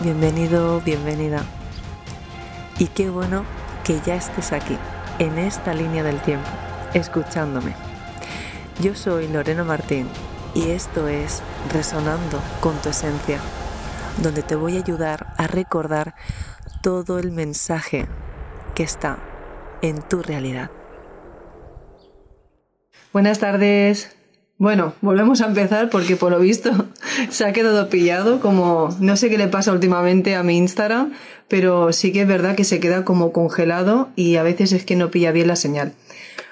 bienvenido, bienvenida. Y qué bueno que ya estés aquí, en esta línea del tiempo, escuchándome. Yo soy Lorena Martín y esto es Resonando con tu Esencia, donde te voy a ayudar a recordar todo el mensaje que está en tu realidad. Buenas tardes. Bueno, volvemos a empezar porque por lo visto se ha quedado pillado como no sé qué le pasa últimamente a mi Instagram, pero sí que es verdad que se queda como congelado y a veces es que no pilla bien la señal.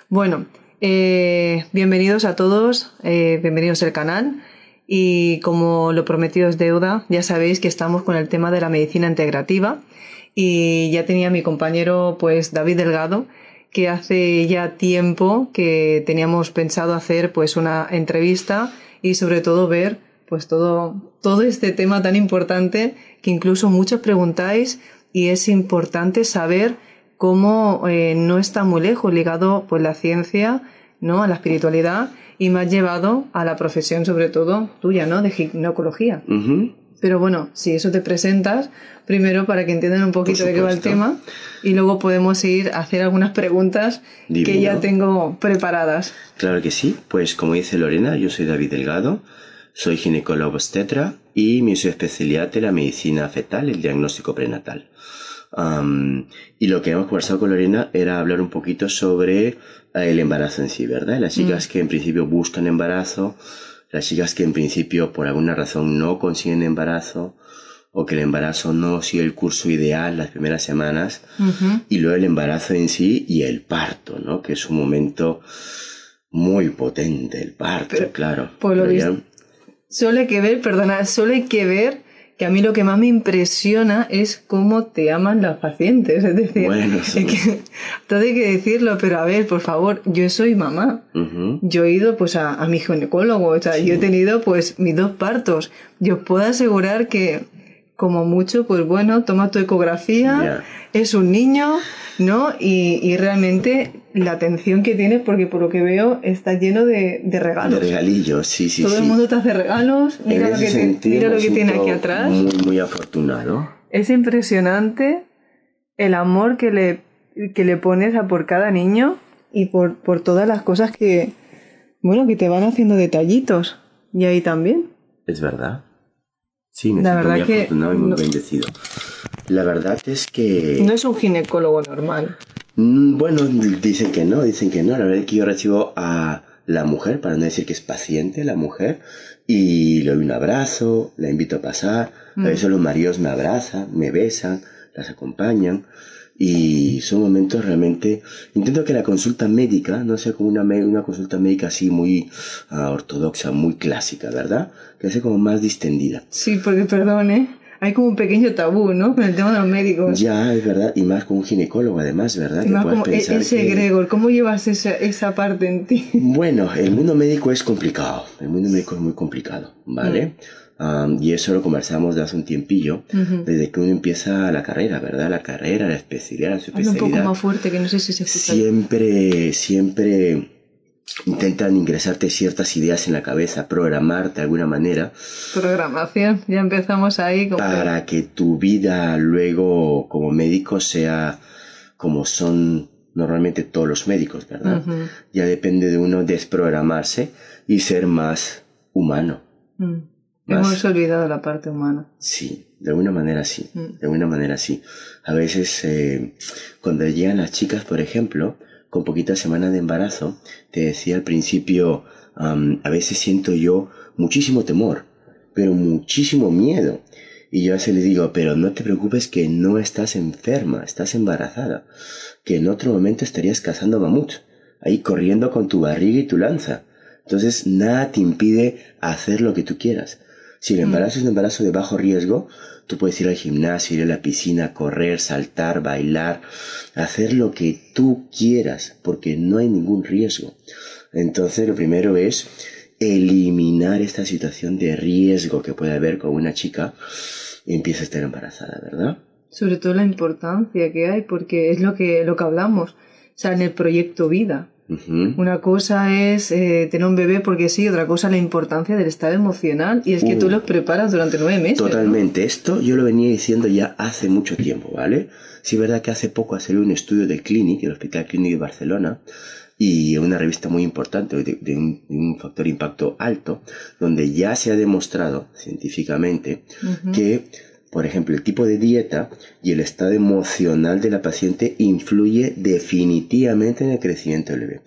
Bueno, eh, bienvenidos a todos, eh, bienvenidos al canal y como lo prometido es deuda, ya sabéis que estamos con el tema de la medicina integrativa y ya tenía mi compañero pues David Delgado que hace ya tiempo que teníamos pensado hacer pues una entrevista y sobre todo ver pues todo, todo este tema tan importante que incluso muchos preguntáis y es importante saber cómo eh, no está muy lejos ligado pues la ciencia, ¿no? a la espiritualidad y me ha llevado a la profesión sobre todo tuya, ¿no? de ginecología. Pero bueno, si eso te presentas, primero para que entiendan un poquito de qué va el tema y luego podemos ir a hacer algunas preguntas que ya tengo preparadas. Claro que sí, pues como dice Lorena, yo soy David Delgado, soy ginecólogo obstetra y mi especialidad es la medicina fetal, el diagnóstico prenatal. y lo que hemos conversado con Lorena era hablar un poquito sobre el embarazo en sí, ¿verdad? Las chicas mm. que en principio buscan embarazo, las chicas que en principio por alguna razón no consiguen embarazo o que el embarazo no sigue el curso ideal las primeras semanas y luego el embarazo en sí y el parto, ¿no? Que es un momento muy potente, el parto, claro. Por lo visto, solo hay que ver, perdona, solo hay que ver que a mí lo que más me impresiona es cómo te aman las pacientes. Es decir, bueno, que, todo hay que decirlo, pero a ver, por favor, yo soy mamá. Yo he ido pues a, mi ginecólogo, o sea, yo he tenido pues mis dos partos. Yo os puedo asegurar que como mucho, pues bueno, toma tu ecografía, es un niño, ¿no? Y, y, realmente la atención que tienes, porque por lo que veo está lleno de, de regalos. De regalillos, sí, sí. Todo el mundo te hace regalos, mira, lo que, mira lo que tiene aquí atrás. Muy, muy afortunado. Es impresionante el amor que le, que le pones a por cada niño y por, por todas las cosas que, bueno, que te van haciendo detallitos. Y ahí también. Es verdad. Sí, me la siento muy afortunado y muy bendecido. La verdad es que... No es un ginecólogo normal. Mm, bueno, dicen que no, dicen que no. La verdad es que yo recibo a la mujer, para no decir que es paciente, la mujer, y le doy un abrazo, la invito a pasar. A mm. veces los maridos me abrazan, me besan, las acompañan. Y son momentos realmente... Intento que la consulta médica no sea como una, una consulta médica así muy ah, ortodoxa, muy clásica, ¿verdad? Que sea como más distendida. Sí, porque perdone, hay como un pequeño tabú, ¿no? Con el tema de los médicos. Ya, es verdad, y más con un ginecólogo además, ¿verdad? Y más como e-, ese Gregor, ¿cómo llevas esa, esa parte en ti? Bueno, el mundo médico es complicado, el mundo médico es muy complicado, ¿vale? Mm y eso lo conversamos de hace un tiempillo, desde que uno empieza la carrera, ¿verdad? La carrera, la especialidad, la especialidad. un poco más fuerte, que no sé si se escucha. Siempre, siempre intentan ingresarte ciertas ideas en la cabeza, programarte de alguna manera. Programación, ya empezamos ahí. Para que tu vida luego como médico sea como son normalmente todos los médicos, ¿verdad? Ya depende de uno desprogramarse y ser más humano. Mm. Hemos olvidado la parte humana. Sí, de alguna manera sí, mm. de alguna manera sí. A veces eh, cuando llegan las chicas, por ejemplo, con poquitas semanas de embarazo, te decía al principio, a veces siento yo muchísimo temor, pero muchísimo miedo. Y yo a veces les digo, pero no te preocupes que no estás enferma, estás embarazada, que en otro momento estarías cazando mamuts, ahí corriendo con tu barriga y tu lanza. Entonces nada te impide hacer lo que tú quieras. Si el mm. embarazo es un embarazo de bajo riesgo, tú puedes ir al gimnasio, ir a la piscina, correr, saltar, bailar, hacer lo que tú quieras, porque no hay ningún riesgo. Entonces, lo primero es eliminar esta situación de riesgo que puede haber con una chica y empieza a estar embarazada, ¿verdad? Sobre todo la importancia que hay, porque es lo que, lo que hablamos. O sea, en el proyecto vida. Una cosa es eh, tener un bebé porque sí, otra cosa la importancia del estado emocional y es que tú uh. los preparas durante nueve meses. Totalmente. Esto yo lo venía diciendo ya hace mucho tiempo, ¿vale? Sí, es verdad que hace poco ha salido un estudio de Clinic, el Hospital Clinic de Barcelona, y una revista muy importante de, un, factor impacto alto, donde ya se ha demostrado científicamente que por ejemplo, el tipo de dieta y el estado emocional de la paciente influye definitivamente en el crecimiento del bebé.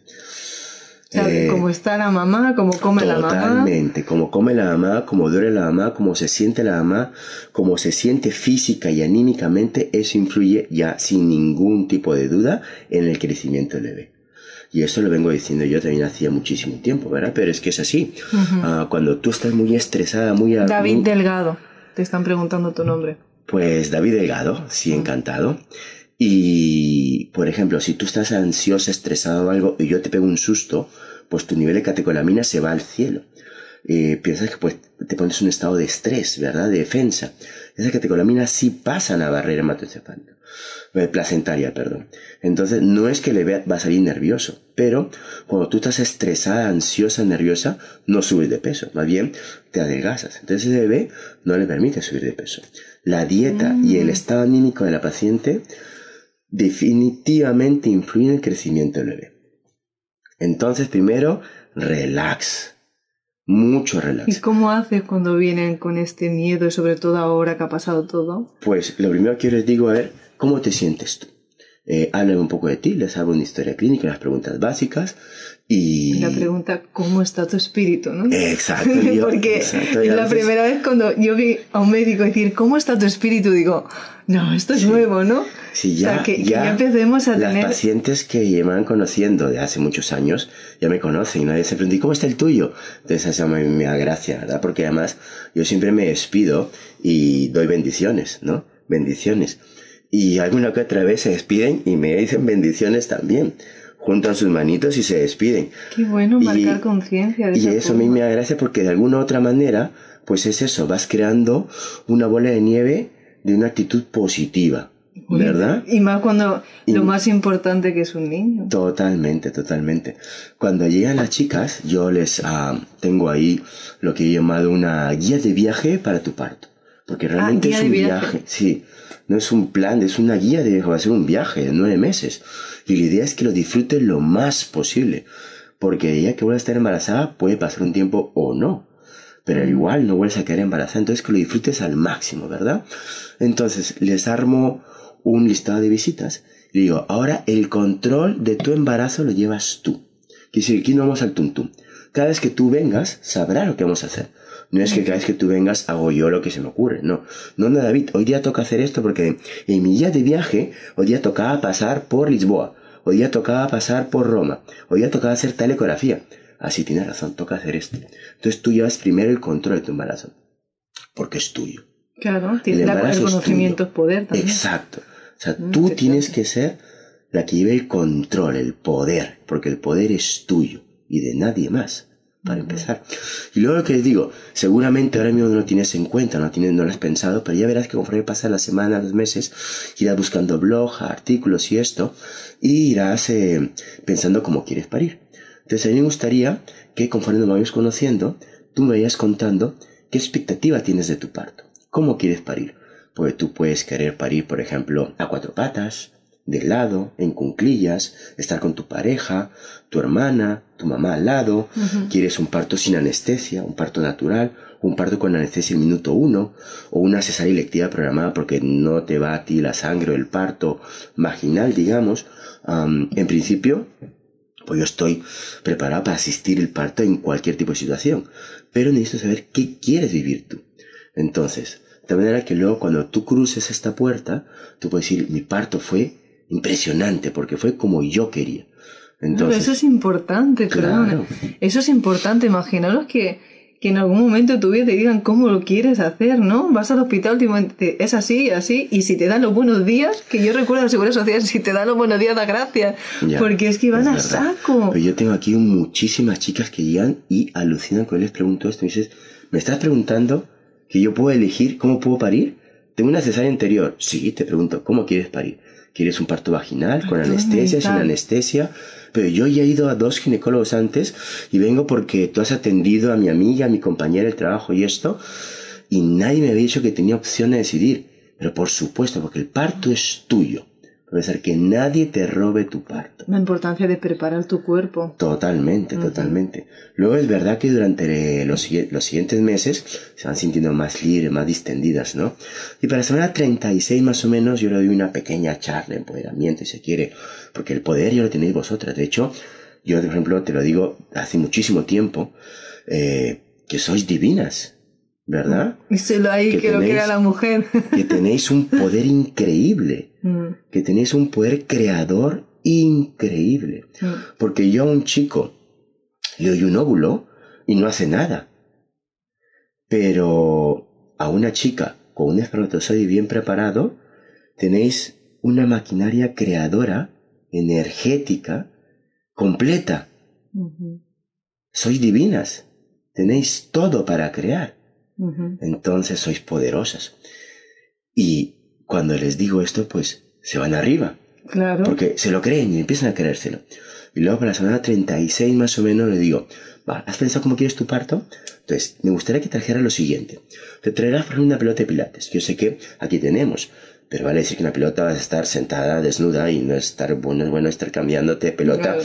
Eh, cómo está la mamá, cómo come la mamá. Totalmente, cómo come la mamá, cómo duele la mamá, cómo se siente la mamá, cómo se siente física y anímicamente, eso influye ya sin ningún tipo de duda en el crecimiento del bebé. Y eso lo vengo diciendo yo también hacía muchísimo tiempo, ¿verdad? Pero es que es así. Ah, cuando tú estás muy estresada, muy... David Delgado. Te están preguntando tu nombre. Pues David Delgado, sí, encantado. Y, por ejemplo, si tú estás ansiosa, estresado o algo y yo te pego un susto, pues tu nivel de catecolamina se va al cielo. Eh, piensas que pues te pones en un estado de estrés, ¿verdad? De defensa. Esas catecolaminas sí pasan a barrera hematoencefálica. Eh, placentaria, perdón. Entonces, no es que le vea, va a salir nervioso, pero cuando tú estás estresada, ansiosa, nerviosa, no subes de peso, más bien te adelgazas. Entonces, ese bebé no le permite subir de peso. La dieta y el mm. estado anímico de la paciente definitivamente influyen en el crecimiento del bebé. Entonces, primero, relax. Mucho relax. ¿Y cómo haces cuando vienen con este miedo y sobre todo ahora que ha pasado todo? Pues lo primero que les digo es, ¿Cómo te sientes tú? Eh, un poco de ti, les hago una historia clínica, las preguntas básicas y... La pregunta, ¿cómo está tu espíritu? ¿no? Exacto. Porque exacto, la primera vez cuando yo vi a un médico decir, ¿cómo está tu espíritu? Digo, no, esto es nuevo, ¿no? Sí, ya, o sea, que, ya, empecemos a las pacientes que llevan conociendo de hace muchos años ya me conocen y nadie se pregunta, ¿cómo está el tuyo? Entonces esa me, me da gracia, ¿verdad? Porque además yo siempre me despido y doy bendiciones, ¿no? Bendiciones. Y alguna que otra vez se despiden y me dicen bendiciones también. Juntan sus manitos y se despiden. Qué bueno marcar conciencia. Y eso a mí me agradece porque de alguna otra manera, pues es eso, vas creando una bola de nieve de una actitud positiva. ¿Verdad? Y más cuando lo más importante que es un niño. Totalmente, totalmente. Cuando llegan las chicas, yo les ah, tengo ahí lo que he llamado una guía de viaje para tu parto. Porque ah, realmente es un viaje. Sí, no es un plan, es una guía de va a ser un viaje de nueve meses. Y la idea es que lo disfrutes lo más posible. Porque ya que vuelvas a estar embarazada puede pasar un tiempo o no. Pero igual no vuelves a quedar embarazada. Entonces que lo disfrutes al máximo, ¿verdad? Entonces les armo un listado de visitas. Y digo, ahora el control de tu embarazo lo llevas tú. Quiere decir, aquí no vamos al tuntum. Cada vez que tú vengas, sabrá lo que vamos a hacer. No es que cada vez que tú vengas hago yo lo que se me ocurre, no. No, no, David, hoy día toca hacer esto porque en mi día de viaje, hoy día tocaba pasar por Lisboa, hoy día tocaba pasar por Roma, hoy día tocaba hacer tal ecografía. Así tienes razón, toca hacer esto. Entonces tú llevas primero el control de tu embarazo, porque es tuyo. Claro, el, el conocimiento es poder también. Exacto. O sea, mm, tú tienes que ser la que lleve el control, el poder, porque el poder es tuyo y de nadie más para empezar. Y luego lo que les digo, seguramente ahora mismo no lo tienes en cuenta, no, tienes, no lo has pensado, pero ya verás que conforme pasa la semana, los meses, irás buscando blog, artículos y esto, y irás eh, pensando cómo quieres parir. Entonces a mí me gustaría que conforme nos vayamos conociendo, tú me vayas contando qué expectativa tienes de tu parto, cómo quieres parir. Pues tú puedes querer parir, por ejemplo, a cuatro patas, de lado, en cunclillas, estar con tu pareja, tu hermana, tu mamá al lado, quieres un parto sin anestesia, un parto natural, un parto con anestesia el minuto uno, o una cesárea electiva programada porque no te va a ti la sangre o el parto vaginal, digamos, en principio, pues yo estoy preparado para asistir el parto en cualquier tipo de situación, pero necesito saber qué quieres vivir tú. Entonces, de manera que luego cuando tú cruces esta puerta, tú puedes decir, mi parto fue impresionante porque fue como yo quería. Entonces, eso es importante, claro. Eso es importante. Imaginaros que, que en algún momento de tu vida te digan cómo lo quieres hacer, ¿no? Vas al hospital, últimamente es así, así, y si te dan los buenos días, que yo recuerdo la Seguridad Social, si te dan los buenos días, da gracias. porque es que van a saco. yo tengo aquí muchísimas chicas que llegan y alucinan cuando les pregunto esto. Y dices, ¿me estás preguntando que yo puedo elegir cómo puedo parir? ¿Tengo una cesárea anterior? Sí, te pregunto, ¿cómo quieres parir? ¿Quieres un parto vaginal con anestesia, sin anestesia? Pero yo ya he ido a dos ginecólogos antes y vengo porque tú has atendido a mi amiga, a mi compañera de trabajo y esto, y nadie me había dicho que tenía opción de decidir. Pero por supuesto, porque el parto es tuyo. Puede ser que nadie te robe tu parto. La importancia de preparar tu cuerpo. Totalmente, totalmente. Luego es verdad que durante los, los, siguientes meses se van sintiendo más libres, más distendidas, ¿no? Y para la semana 36 más o menos yo le doy una pequeña charla, empoderamiento, si se quiere, porque el poder ya lo tenéis vosotras. De hecho, yo, por ejemplo, te lo digo hace muchísimo tiempo, eh, que sois divinas. ¿Verdad? Díselo ahí que, lo que era la mujer. que tenéis un poder increíble, mm. que tenéis un poder creador increíble. Mm. Porque yo a un chico le doy un óvulo y no hace nada. Pero a una chica con un espermatozoide bien preparado, tenéis una maquinaria creadora, energética, completa. Sois divinas. Tenéis todo para crear. Entonces sois poderosas. Y cuando les digo esto, pues se van arriba. Claro. Porque se lo creen y empiezan a creérselo. Y luego para la semana 36 más o menos le digo, ¿has pensado cómo quieres tu parto? Entonces, me gustaría que trajera lo siguiente. Te traerás por una pelota de pilates. Yo sé que aquí tenemos pero vale decir que una pelota vas a estar sentada, desnuda y no estar bueno, es bueno estar cambiándote pelota.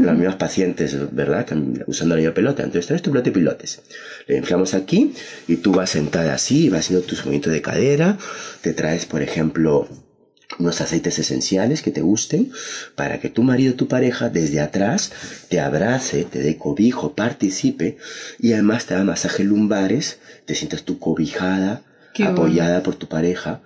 Las mismas pacientes, ¿verdad? Usando la misma pelota. Entonces traes tu pelota de pilotes. Le inflamos aquí y tú vas sentada así, vas haciendo tus movimientos de cadera. Te traes, por ejemplo, unos aceites esenciales que te gusten para que tu marido, tu pareja, desde atrás te abrace, te dé cobijo, participe y además te da masaje lumbares, te sientas tú cobijada, apoyada por tu pareja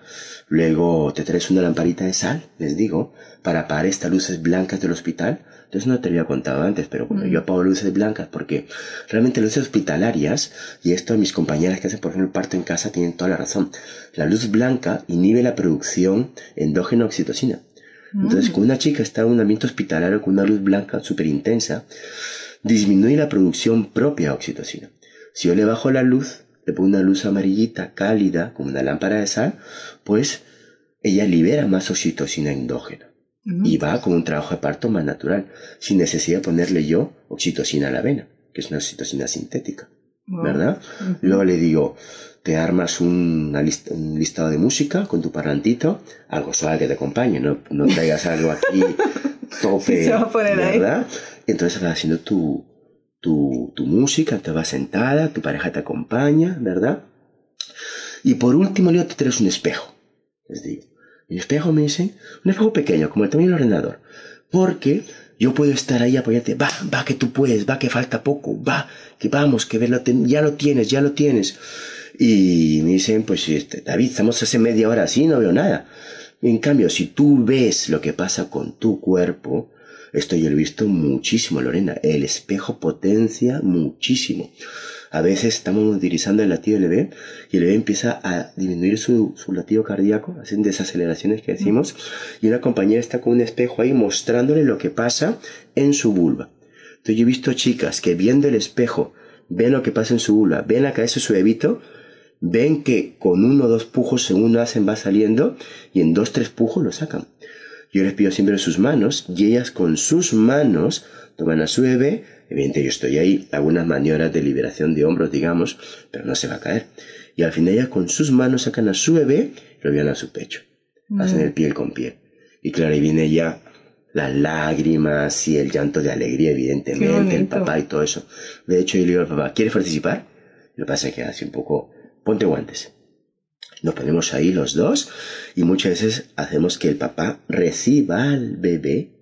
Luego te traes una lamparita de sal, les digo, para apagar estas luces blancas del hospital. Entonces no te había contado antes, pero bueno, mm. yo apago luces blancas porque realmente luces hospitalarias, y esto mis compañeras que hacen por ejemplo el parto en casa tienen toda la razón. La luz blanca inhibe la producción endógena oxitocina. Entonces, mm. cuando una chica está en un ambiente hospitalario con una luz blanca súper intensa, disminuye la producción propia de oxitocina. Si yo le bajo la luz, le pongo una luz amarillita, cálida, como una lámpara de sal, pues ella libera más oxitocina endógena. Y va con un trabajo de parto más natural, sin necesidad de ponerle yo oxitocina a la vena, que es una oxitocina sintética. ¿Verdad? Luego le digo, te armas un, un, listado de música con tu parlantito, algo suave que te acompañe, no, no traigas algo aquí tope, ¿verdad? Entonces vas haciendo tu, tu, tu música, te vas sentada, tu pareja te acompaña, ¿verdad? Y por último, yo te traes un espejo, les digo. El espejo me dicen, un espejo pequeño, como el tamaño del ordenador. Porque yo puedo estar ahí apoyarte, va, va que tú puedes, va que falta poco, va, que vamos, que verlo, ya lo tienes, ya lo tienes. Y me dicen, pues este, David, estamos hace media hora así, no veo nada. En cambio, si tú ves lo que pasa con tu cuerpo, esto yo lo he visto muchísimo, Lorena. El espejo potencia muchísimo. A veces estamos utilizando el latido del bebé y el bebé empieza a disminuir su, su latido cardíaco, hacen desaceleraciones que decimos, y una compañera está con un espejo ahí mostrándole lo que pasa en su vulva. Entonces yo he visto chicas que viendo el espejo ven lo que pasa en su vulva, ven la cabeza de su bebito, ven que con uno o dos pujos según lo hacen va saliendo y en dos tres pujos lo sacan. Yo les pido siempre sus manos y ellas con sus manos toman a su bebé. Evidentemente yo estoy ahí, algunas maniobras de liberación de hombros, digamos, pero no se va a caer. Y al final ellas con sus manos sacan a su bebé y lo llevan a su pecho. Hacen el piel con piel. Y claro, ahí viene ya las lágrimas y el llanto de alegría, evidentemente, el papá y todo eso. De hecho, yo le digo al papá, ¿quieres participar? Lo que pasa es que hace un poco, ponte guantes. Nos ponemos ahí los dos y muchas veces hacemos que el papá reciba al bebé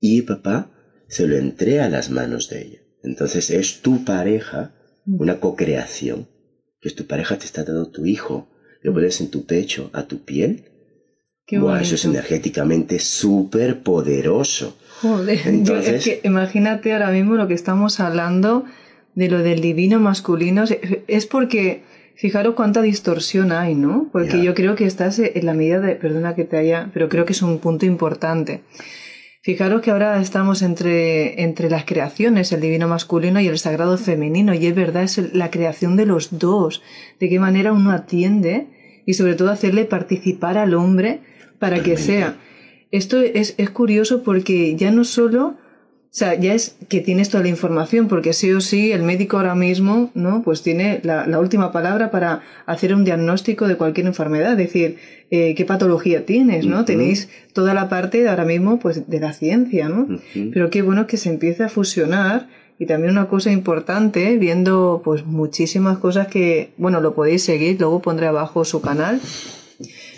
y el papá se lo entrega a las manos de ella. Entonces es tu pareja, mm. una co-creación, que es tu pareja te está dando tu hijo, lo pones en tu pecho, a tu piel. Qué eso es energéticamente súper poderoso. Joder, es que imagínate ahora mismo lo que estamos hablando de lo del divino masculino. Es porque Fijaros cuánta distorsión hay, ¿no? Porque yo creo que estás en la medida de, perdona que te haya, pero creo que es un punto importante. Fijaros que ahora estamos entre, entre las creaciones, el divino masculino y el sagrado femenino, y es verdad, es la creación de los dos, de qué manera uno atiende y sobre todo hacerle participar al hombre para que sea. esto es, es curioso porque ya no solo o sea, ya es que tienes toda la información, porque sí o sí el médico ahora mismo, ¿no? Pues tiene la, última palabra para hacer un diagnóstico de cualquier enfermedad, es decir, eh, qué patología tienes, ¿no? Tenéis toda la parte ahora mismo, pues, de la ciencia, ¿no? Pero qué bueno que se empiece a fusionar y también una cosa importante, viendo, pues, muchísimas cosas que, bueno, lo podéis seguir, luego pondré abajo su canal.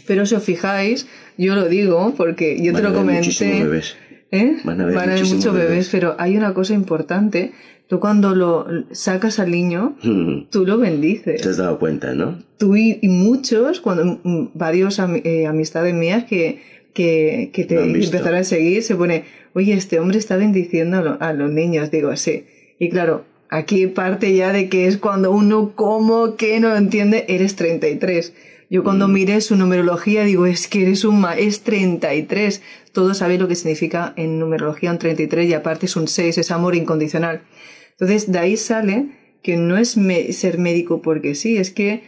Pero si os fijáis, yo lo digo porque yo te lo comenté. ¿Eh? Van a haber, muchos bebés, pero hay una cosa importante. Tú cuando lo sacas al niño, mm. tú lo bendices. Te has dado cuenta, ¿no? Tú y, muchos, cuando mm, varios eh, amistades mías que, que, que te empezaron a seguir, se pone, oye, este hombre está bendiciendo a, los niños. Digo, sí. Y claro, aquí parte ya de que es cuando uno como que no entiende, eres 33. Yo cuando mm. miré su numerología digo, es que eres un ma es 33. Todos sabéis lo que significa en numerología un 33 y aparte es un 6, es amor incondicional. Entonces de ahí sale que no es ser médico porque sí, es que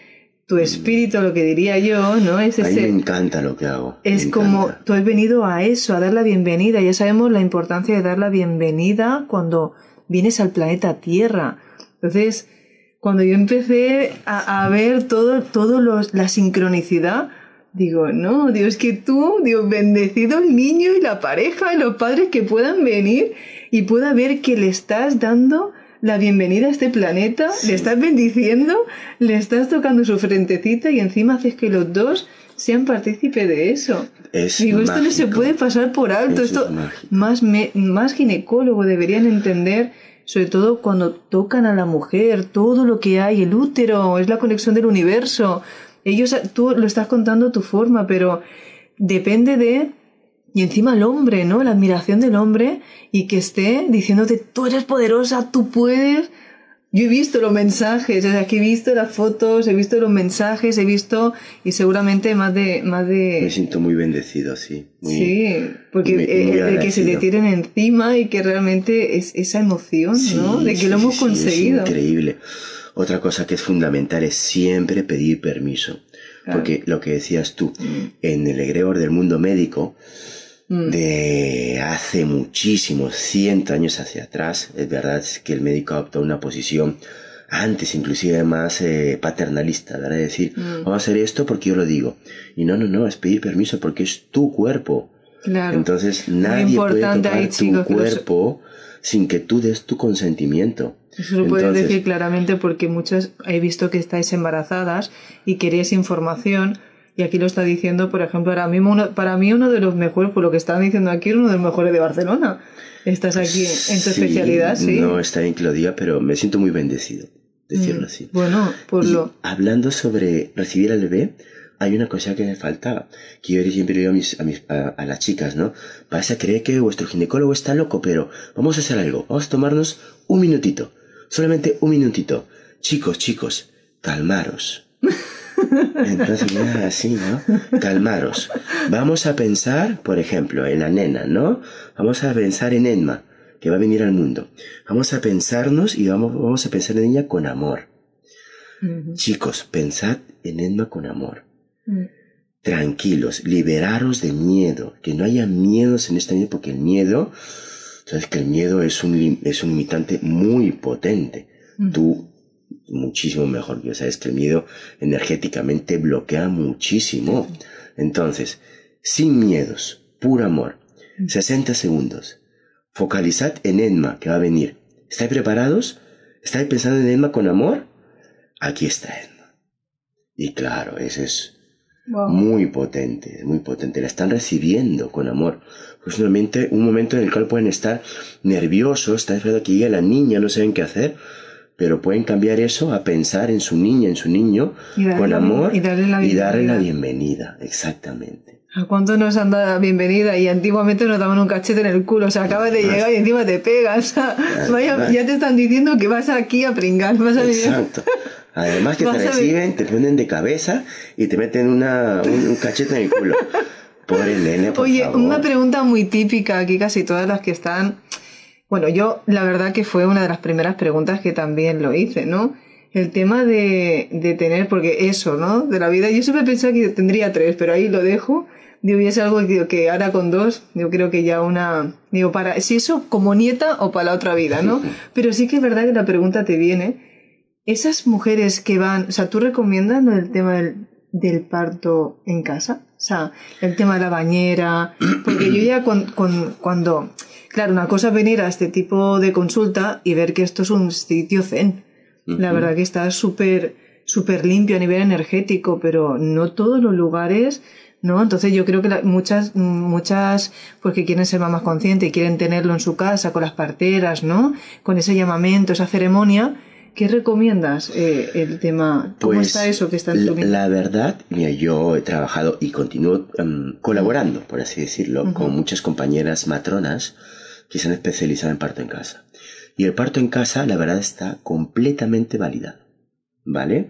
tu mm. espíritu, lo que diría yo, ¿no? Es ese, a mí me encanta lo que hago. Es como tú has venido a eso, a dar la bienvenida. Ya sabemos la importancia de dar la bienvenida cuando vienes al planeta Tierra. Entonces, cuando yo empecé a, ver todo, todo los, la sincronicidad, digo, no, Dios, que tú, Dios, bendecido el niño y la pareja y los padres que puedan venir y pueda ver que le estás dando la bienvenida a este planeta, le estás bendiciendo, le estás tocando su frentecita y encima haces que los dos sean partícipes de eso. Digo, esto no se puede pasar por alto, esto más, más ginecólogo deberían entender sobre todo cuando tocan a la mujer, todo lo que hay, el útero, es la conexión del universo. Ellos, tú lo estás contando a tu forma, pero depende de, y encima el hombre, ¿no? La admiración del hombre y que esté diciéndote, tú eres poderosa, tú puedes, yo he visto los mensajes, o sea, que he visto las fotos, he visto los mensajes, he visto y seguramente más de... Más de... Me siento muy bendecido, sí. sí, porque de que se le tiren encima y que realmente es esa emoción, ¿no? De que lo hemos conseguido. Es increíble. Otra cosa que es fundamental es siempre pedir permiso. Porque lo que decías tú, mm. en el egregor del mundo médico, Mm. de hace muchísimos cientos años hacia atrás. Es verdad que el médico adoptó una posición antes inclusive más eh, paternalista, ¿verdad? Es decir, mm. vamos a hacer esto porque yo lo digo. Y no, no, no, es pedir permiso porque es tu cuerpo. Claro. Entonces nadie puede tocar tu cuerpo sin que tú des tu consentimiento. Eso lo puedes decir claramente porque muchas he visto que estáis embarazadas y queréis información y aquí lo está diciendo, por ejemplo, ahora mismo uno, para mí uno de los mejores, por lo que están diciendo aquí, uno de los mejores de Barcelona. Estás aquí en tu especialidad, sí. No está bien que lo diga, pero me siento muy bendecido, decirlo mm, así. Bueno, por lo... Hablando sobre recibir al bebé, hay una cosa que me faltaba, que yo siempre digo a, mis, a, mis, a, las chicas, ¿no? Vas a creer que vuestro ginecólogo está loco, pero vamos a hacer algo, vamos a tomarnos un minutito, solamente un minutito. Chicos, chicos, calmaros. Entonces, ya así, ¿no? Calmaros. Vamos a pensar, por ejemplo, en la nena, ¿no? Vamos a pensar en Enma, que va a venir al mundo. Vamos a pensarnos y vamos, vamos a pensar en ella con amor. Chicos, pensad en Enma con amor. Mm. Tranquilos, liberaros de miedo, que no haya miedos en esta vida, porque el miedo, sabes que el miedo es un, es un limitante muy potente. Mm. Tú muchísimo mejor. Ya sabes que el miedo energéticamente bloquea muchísimo. Entonces, sin miedos, puro amor. 60 segundos. Focalizad en Enma que va a venir. ¿Estáis preparados? ¿Estáis pensando en Enma con amor? Aquí está Enma. Y claro, ese es muy potente, muy potente. La están recibiendo con amor. Pues un momento, un momento en el cual pueden estar nerviosos, está esperando que llegue la niña, no saben qué hacer pero pueden cambiar eso a pensar en su niña, en su niño, con amor y darle, la bienvenida, exactamente. ¿A cuánto nos han dado la bienvenida? Y antiguamente nos daban un cachete en el culo, o sea, acabas de llegar y encima te pegas. ya te están diciendo que vas aquí a pringar, vas a Exacto. Además que te reciben, te ponen de cabeza y te meten una, un, cachete en el culo. Pobre nene, por Oye, una pregunta muy típica aquí, casi todas las que están bueno, yo la verdad que fue una de las primeras preguntas que también lo hice, ¿no? El tema de, de tener, porque eso, ¿no? De la vida, yo siempre pensaba que tendría tres, pero ahí lo dejo, Digo, y es algo que, que ahora con dos, yo creo que ya una, digo, para, si eso como nieta o para la otra vida, ¿no? Pero sí que es verdad que la pregunta te viene, esas mujeres que van, o sea, ¿tú recomiendas el tema del, del parto en casa? O sea, el tema de la bañera, porque yo ya con, con, cuando, claro, una cosa es venir a este tipo de consulta y ver que esto es un sitio zen. La verdad que está súper, súper limpio a nivel energético, pero no todos los lugares ¿no? Entonces yo creo que muchas, muchas, pues que quieren ser más conscientes y quieren tenerlo en su casa con las parteras, ¿no? Con ese llamamiento, esa ceremonia. ¿Qué recomiendas eh, el tema? ¿Cómo Pues, está eso que está en tu la, la verdad, mira, yo he trabajado y continúo em, colaborando, por así decirlo, con muchas compañeras matronas que se han especializado en parto en casa. Y el parto en casa, la verdad, está completamente validado. ¿Vale?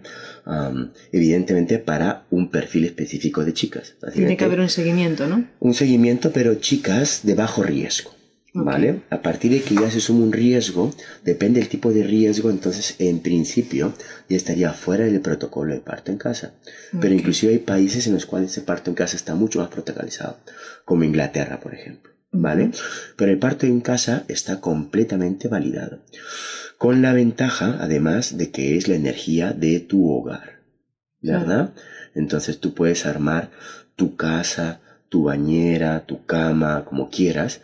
Evidentemente para un perfil específico de chicas. Tiene que haber un seguimiento, ¿no? un seguimiento, pero chicas de bajo riesgo. ¿Vale? A partir de que ya se suma un riesgo, depende del tipo de riesgo, entonces en principio ya estaría fuera del protocolo de parto en casa. Pero inclusive hay países en los cuales ese parto en casa está mucho más protocolizado, como Inglaterra, por ejemplo. ¿Vale? Pero el parto en casa está completamente validado. Con la ventaja, además, de que es la energía de tu hogar. ¿Verdad? Entonces tú puedes armar tu casa, tu bañera, tu cama, como quieras,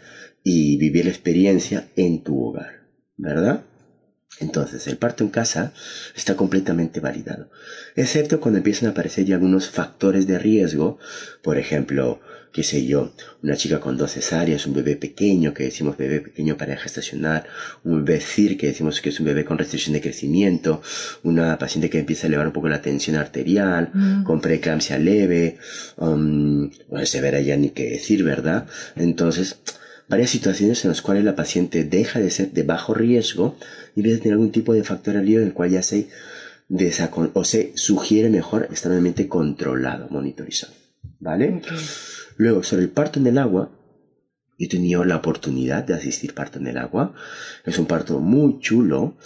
y vivir la experiencia en tu hogar, ¿verdad? Entonces, el parto en casa está completamente validado, excepto cuando empiezan a aparecer ya algunos factores de riesgo, por ejemplo, qué sé yo, una chica con dos cesáreas, un bebé pequeño, que decimos bebé pequeño para gestacionar, un bebé CIR, que decimos que es un bebé con restricción de crecimiento, una paciente que empieza a elevar un poco la tensión arterial, con preeclampsia leve, um, bueno, severa ya ni qué decir, ¿verdad? Entonces, varias situaciones en las cuales la paciente deja de ser de bajo riesgo y empieza a tener algún tipo de factor alivio en el cual ya se desacon o se sugiere mejor estar controlado, monitorizado. ¿Vale? Luego, sobre el parto en el agua, yo he tenido la oportunidad de asistir parto en el agua. Es un parto muy chulo.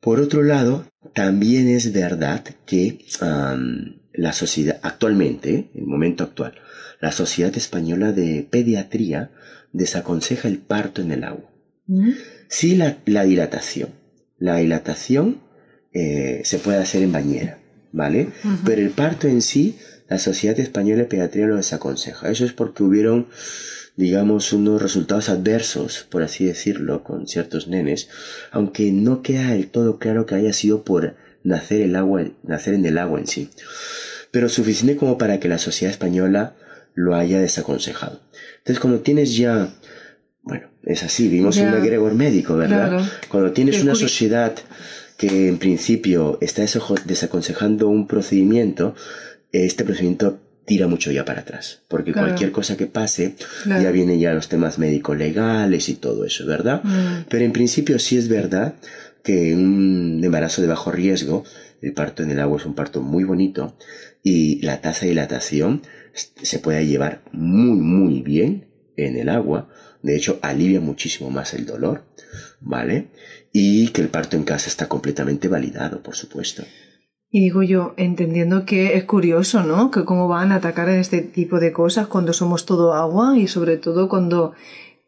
Por otro lado, también es verdad que um, la sociedad, actualmente, en el momento actual, la Sociedad Española de Pediatría desaconseja el parto en el agua. ¿Mm? Sí la, la dilatación. La dilatación eh, se puede hacer en bañera, ¿vale? Pero el parto en sí, la Sociedad Española de Pediatría lo desaconseja. Eso es porque hubieron, digamos, unos resultados adversos, por así decirlo, con ciertos nenes, aunque no queda del todo claro que haya sido por nacer, el agua, nacer en el agua en sí. Pero suficiente como para que la Sociedad Española lo haya desaconsejado. Entonces, cuando tienes ya, bueno, es así, Ya. un egregor médico, ¿verdad? Claro. Cuando tienes una sociedad que en principio está desaconsejando un procedimiento, este procedimiento tira mucho ya para atrás, porque Claro. cualquier cosa que pase Claro. ya vienen ya los temas médico-legales y todo eso, ¿verdad? Mm. Pero en principio sí es verdad que un embarazo de bajo riesgo, el parto en el agua es un parto muy bonito y la tasa de dilatación se puede llevar muy muy bien en el agua, de hecho alivia muchísimo más el dolor, ¿vale? Y que el parto en casa está completamente validado, por supuesto. Y digo yo, entendiendo que es curioso, ¿no? Que cómo van a atacar en este tipo de cosas cuando somos todo agua y sobre todo cuando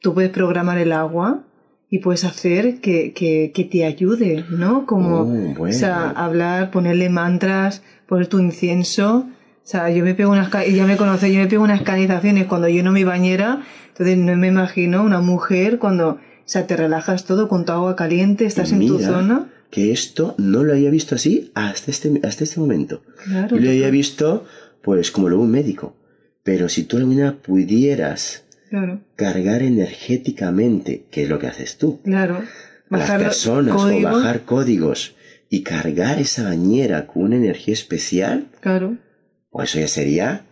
tú puedes programar el agua y puedes hacer que, que, que te ayude, ¿no? Como, bueno. o sea, hablar, ponerle mantras, poner tu incienso. O sea, yo me pego unas, ya me conoce, yo me pego unas canizaciones cuando lleno mi bañera, entonces no me imagino una mujer cuando, o sea, te relajas todo con tu agua caliente, estás en tu zona. Que esto no lo había visto así hasta este, hasta este momento. Claro. Yo lo había visto, pues, como lo ve un médico. Pero si tú alguna pudieras Claro, cargar energéticamente, que es lo que haces tú, claro. las Bajar los personas códigos, o bajar códigos y cargar esa bañera con una energía especial, Claro, pues eso ya sería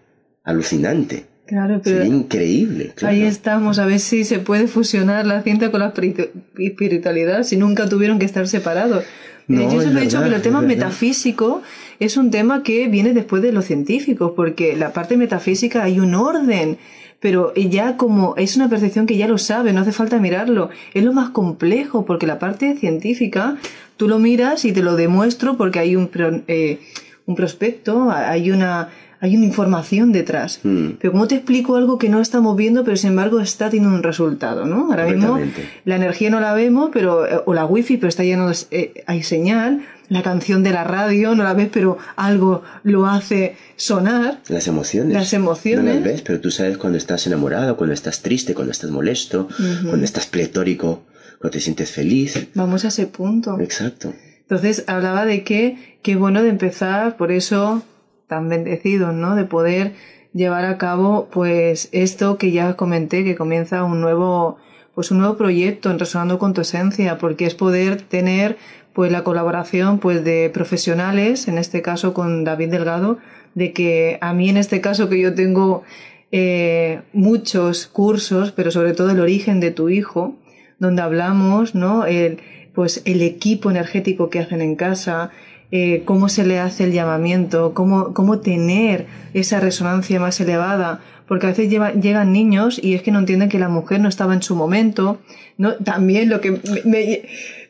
alucinante. claro, pero Sería increíble. Claro. ahí estamos, a ver si se puede fusionar la ciencia con la espiritu- espiritualidad, si nunca tuvieron que estar separados. No, Yo siempre he dicho que el tema metafísico es un tema que viene después de lo científico, porque la parte metafísica hay un orden, pero ya como es una percepción que ya lo sabe, no hace falta mirarlo. Es lo más complejo, porque la parte científica tú lo miras y te lo demuestro porque hay un, eh, un prospecto, hay una, hay una información detrás. Hmm. Pero ¿cómo te explico algo que no estamos viendo, pero sin embargo está teniendo un resultado, ¿no? Ahora mismo la energía no la vemos, pero, eh, o la wifi, pero está lleno de, eh, hay señal, la canción de la radio, no la ves, pero algo lo hace sonar. Las emociones. Las emociones. No las ves, pero tú sabes cuando estás enamorado, cuando estás triste, cuando estás molesto, cuando estás pletórico, cuando te sientes feliz. Vamos a ese punto. Exacto. Entonces hablaba de que qué bueno de empezar, por eso tan bendecidos, ¿no? De poder llevar a cabo, pues, esto que ya comenté, que comienza un nuevo, pues un nuevo proyecto en Resonando con tu Esencia, porque es poder tener pues la colaboración pues de profesionales, en este caso con David Delgado, de que a mí en este caso que yo tengo eh, muchos cursos, pero sobre todo el origen de tu hijo, donde hablamos, ¿no? El, pues el equipo energético que hacen en casa, eh, cómo se le hace el llamamiento, cómo, cómo tener esa resonancia más elevada, porque a veces llegan niños y es que no entienden que la mujer no estaba en su momento. ¿no? También lo que me, me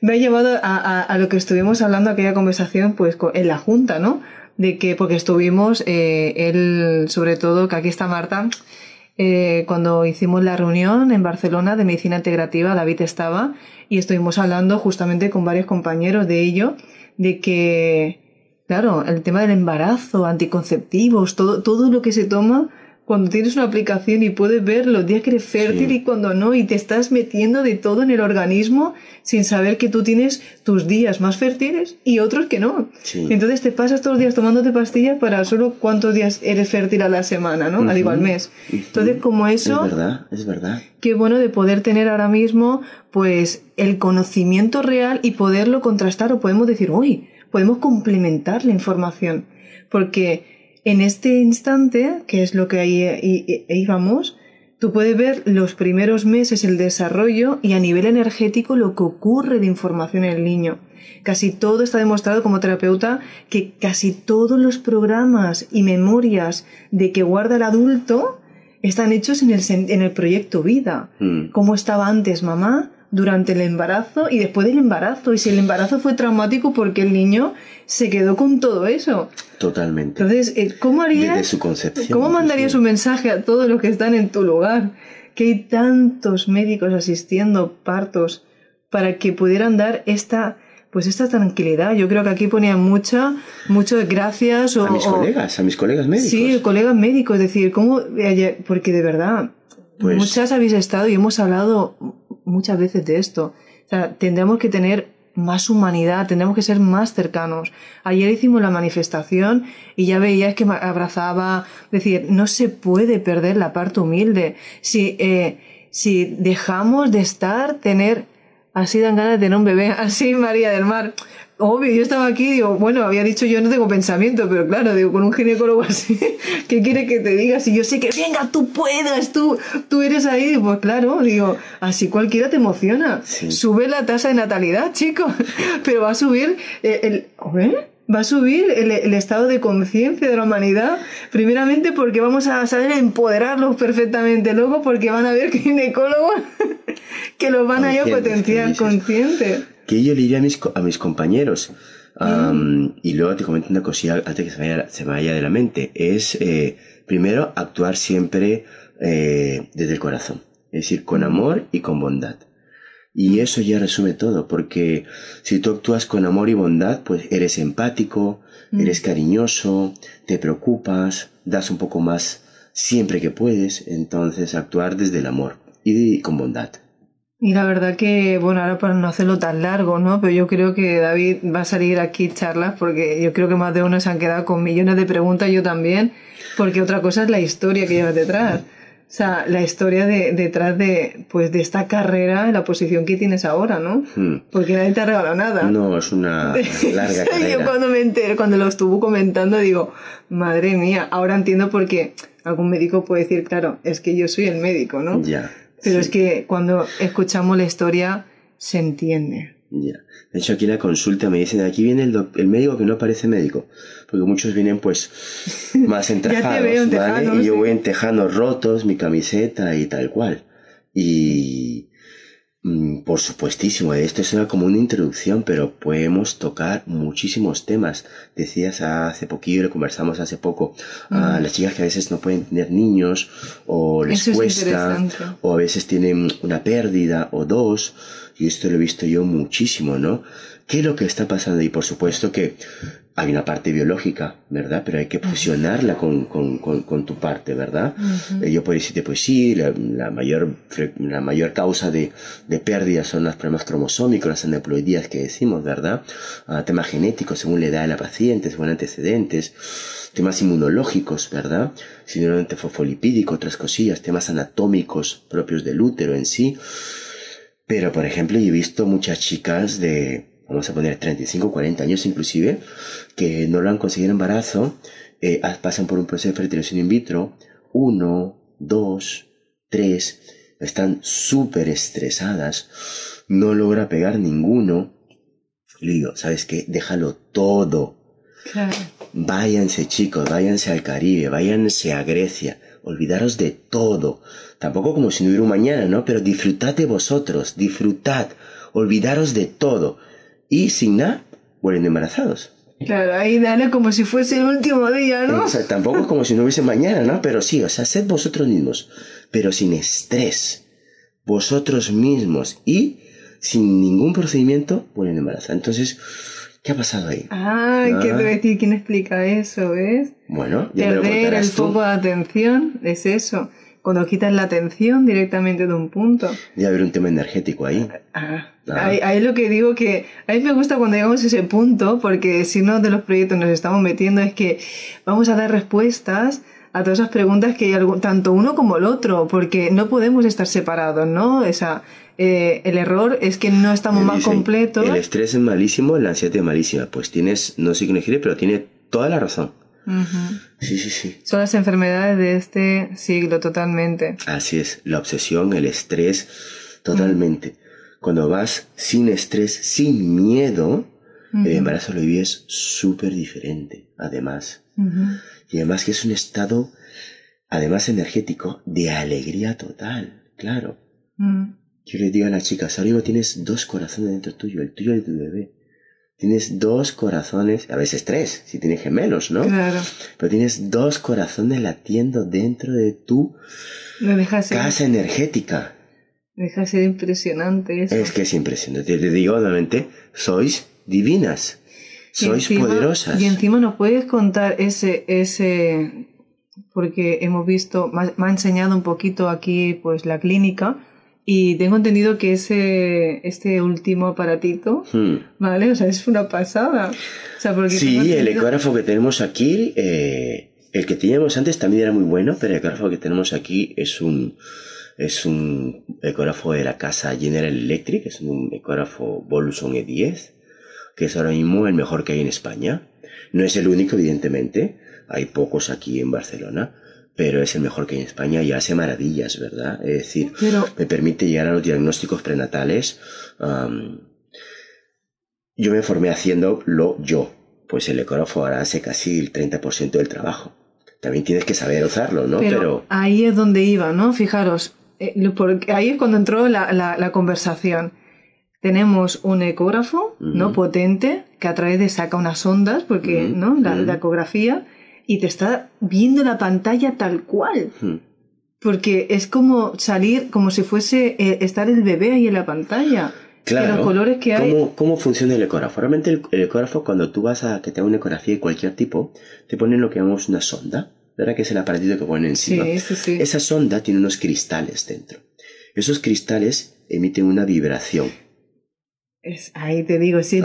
ha llevado a, a, lo que estuvimos hablando aquella conversación pues en la junta, ¿no? De que, porque estuvimos, eh, él, sobre todo, que aquí está Marta, eh, cuando hicimos la reunión en Barcelona de medicina integrativa, David estaba, y estuvimos hablando justamente con varios compañeros de ello, de que, claro, el tema del embarazo, anticonceptivos, todo, todo lo que se toma cuando tienes una aplicación y puedes ver los días que eres fértil y cuando no, y te estás metiendo de todo en el organismo sin saber que tú tienes tus días más fértiles y otros que no. Entonces te pasas todos los días tomándote pastillas para solo cuántos días eres fértil a la semana, ¿no? Al igual mes. Entonces, como eso... Es verdad, es verdad. Qué bueno de poder tener ahora mismo, pues, el conocimiento real y poderlo contrastar o podemos decir, uy, podemos complementar la información. Porque en este instante, que es lo que ahí íbamos, tú puedes ver los primeros meses el desarrollo y a nivel energético lo que ocurre de información en el niño. Casi todo está demostrado como terapeuta que casi todos los programas y memorias de que guarda el adulto están hechos en el, en el proyecto vida. Mm. ¿Cómo estaba antes mamá? Durante el embarazo y después del embarazo. Y si el embarazo fue traumático porque el niño se quedó con todo eso. Totalmente. Entonces, eh, ¿cómo harías? su concepción. ¿Cómo mandarías un mensaje a todos los que están en tu lugar? Que hay tantos médicos asistiendo partos para que pudieran dar esta pues esta tranquilidad. Yo creo que aquí ponía mucha, mucho gracias a mis colegas, a mis colegas médicos. Sí, colegas médicos, es decir, cómo, porque de verdad, pues muchas habéis estado y hemos hablado muchas veces de esto. O sea, tendremos que tener más humanidad, tendremos que ser más cercanos. Ayer hicimos la manifestación y ya veías que me abrazaba, decir, no se puede perder la parte humilde. Si, eh, si dejamos de estar, tener, así dan ganas de tener un bebé, así María del Mar obvio, yo estaba aquí, digo, bueno, había dicho yo no tengo pensamiento, pero claro, digo, con un ginecólogo así, ¿qué quiere que te diga? Si yo sé que, venga, tú puedas, tú, tú eres ahí, pues claro, digo, así cualquiera te emociona. Sube la tasa de natalidad, chicos, pero va a subir eh, el, ¿eh? va a subir el, el estado de conciencia de la humanidad, primeramente porque vamos a saber empoderarlos perfectamente, luego porque van a ver ginecólogos que los van a ir a potenciar conscientes que yo le diría a mis, a mis compañeros, y luego te comento una cosilla antes que se me vaya, se me vaya de la mente, es eh, primero actuar siempre eh, desde el corazón, es decir, con amor y con bondad. Y eso ya resume todo, porque si tú actúas con amor y bondad, pues eres empático, eres cariñoso, te preocupas, das un poco más siempre que puedes, entonces actuar desde el amor y con bondad. Y la verdad que, bueno, ahora para no hacerlo tan largo, ¿no? Pero yo creo que David va a salir aquí charlas porque yo creo que más de uno se han quedado con millones de preguntas, yo también, porque otra cosa es la historia que llevas detrás. O sea, la historia de, detrás de, pues, de esta carrera, la posición que tienes ahora, ¿no? Hmm. Porque nadie te ha regalado nada. No, es una larga carrera. Yo cuando me enteré, cuando lo estuvo comentando, digo, madre mía, ahora entiendo por qué algún médico puede decir, claro, es que yo soy el médico, ¿no? Ya. Pero es que cuando escuchamos la historia se entiende. Ya. De hecho, aquí en la consulta me dicen, aquí viene el, el médico que no parece médico. Porque muchos vienen pues más entejados, ¿vale? Y yo voy en tejanos rotos, mi camiseta y tal cual. Y por supuestísimo, esto es como una introducción, pero podemos tocar muchísimos temas. Decías hace poquillo, lo conversamos hace poco, a las chicas que a veces no pueden tener niños, o les cuesta, o a veces tienen una pérdida o dos, y esto lo he visto yo muchísimo, ¿no? ¿Qué es lo que está pasando? Y por supuesto que hay una parte biológica, ¿verdad? Pero hay que fusionarla con, con, con, tu parte, ¿verdad? Eh, yo puedo decirte, pues sí, la, la, mayor, la mayor causa de, de pérdida son los problemas cromosómicos, las aneuploidías que decimos, ¿verdad? Uh, temas genéticos según la edad de la paciente, según antecedentes, temas inmunológicos, ¿verdad? Síndrome fosfolipídico, otras cosillas, temas anatómicos propios del útero en sí. Pero, por ejemplo, yo he visto muchas chicas de vamos a poner 35, 40 años inclusive, que no lo han conseguido embarazo, eh, pasan por un proceso de fertilización in vitro, uno, dos, tres, están súper estresadas, no logra pegar ninguno. Le digo, ¿sabes qué? Déjalo todo. Váyanse chicos, váyanse al Caribe, váyanse a Grecia, olvidaros de todo. Tampoco como si no hubiera un mañana, ¿no? Pero disfrutad de vosotros, disfrutad, olvidaros de todo y sin nada vuelven embarazados. Claro, ahí dale como si fuese el último día, ¿no? O sea, tampoco es como si no hubiese mañana, ¿no? Pero sí, o sea, sed vosotros mismos, pero sin estrés. Vosotros mismos y sin ningún procedimiento vuelven embarazados. Entonces, ¿qué ha pasado ahí? Ah, ¿qué te decir? ¿Quién explica eso, ves? Bueno, ya Perder el foco de atención es eso cuando quitas la atención directamente de un punto. Y haber un tema energético ahí. Ah, ah. Ahí, ahí, lo que digo que a mí me gusta cuando llegamos a ese punto, porque si no de los proyectos nos estamos metiendo es que vamos a dar respuestas a todas esas preguntas que hay algo, tanto uno como el otro, porque no podemos estar separados, ¿no? Esa, eh, el error es que no estamos más completos. El estrés es malísimo, la ansiedad es malísima. Pues tienes, no sé quién quiere, pero tiene toda la razón. Sí, sí, sí. Son las enfermedades de este siglo totalmente. Así es, la obsesión, el estrés, totalmente. Cuando vas sin estrés, sin miedo, el embarazo lo vives súper diferente, además. Y además que es un estado, además energético, de alegría total, claro. Yo le digo a las chicas, ahora tienes dos corazones dentro tuyo, el tuyo y el de tu bebé. Tienes dos corazones, a veces tres, si tienes gemelos, ¿no? Claro. Pero tienes dos corazones latiendo dentro de tu casa energética. Deja ser impresionante eso. Es que es impresionante. Te digo, obviamente, sois divinas. Sois poderosas. Y encima nos puedes contar ese, ese, porque hemos visto, me ha enseñado un poquito aquí, pues, la clínica, y tengo entendido que ese, este último aparatito, hmm. ¿vale? O sea, es una pasada. sí, el ecógrafo que tenemos aquí, eh, el que teníamos antes también era muy bueno, pero el ecógrafo que tenemos aquí es un, es un ecógrafo de la casa General Electric, es un ecógrafo Voluson E10, que es ahora mismo el mejor que hay en España. No es el único, evidentemente, hay pocos aquí en Barcelona pero es el mejor que hay en España y hace maravillas, ¿verdad? Es decir, me permite llegar a los diagnósticos prenatales. yo me formé haciéndolo yo, pues el ecógrafo ahora hace casi el 30% del trabajo. También tienes que saber usarlo, ¿no? Pero, ahí es donde iba, ¿no? Fijaros, eh, porque ahí es cuando entró la, la, conversación. Tenemos un ecógrafo, ¿no? Potente, que a través de saca unas ondas, porque, ¿no? La, la ecografía y te está viendo la pantalla tal cual. Hmm. Porque es como salir, como si fuese eh, estar el bebé ahí en la pantalla. Claro. Los colores que hay. ¿Cómo, ¿Cómo, funciona el ecógrafo? Realmente el, ecógrafo, cuando tú vas a que te haga una ecografía de cualquier tipo, te ponen lo que llamamos una sonda, ¿verdad? Que es el aparatito que ponen encima. Sí, sí, sí. Esa sonda tiene unos cristales dentro. Esos cristales emiten una vibración. Es, ahí te digo, si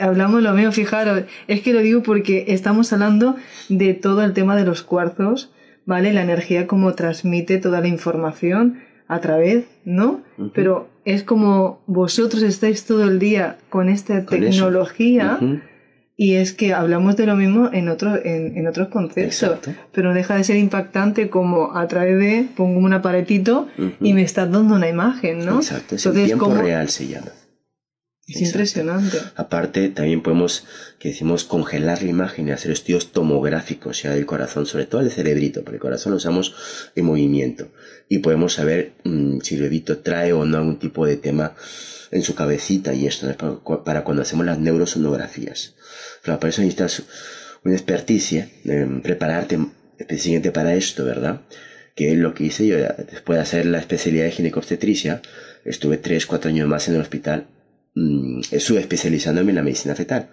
hablamos lo mismo, fijaros, es que lo digo porque estamos hablando de todo el tema de los cuarzos, ¿vale? La energía como transmite toda la información a través, ¿no? Pero es como vosotros estáis todo el día con esta tecnología y es que hablamos de lo mismo en, otro, en, otros conceptos, pero no deja de ser impactante como a través de pongo un aparatito y me estás dando una imagen, ¿no? Exacto, es tiempo real se llama. Es impresionante. Aparte, también podemos, que decimos, congelar la imagen y hacer estudios tomográficos ya del corazón, sobre todo el cerebrito, porque el corazón lo usamos en movimiento. Y podemos saber mm, si el bebito trae o no algún tipo de tema en su cabecita y esto, para, cuando hacemos las neurosonografías. Para eso necesitas una experticia, prepararte específicamente para esto, ¿verdad? Que es lo que hice yo después de hacer la especialidad de ginecobstetricia, estuve 3, 4 años más en el hospital Mm, estuve especializándome en la medicina fetal.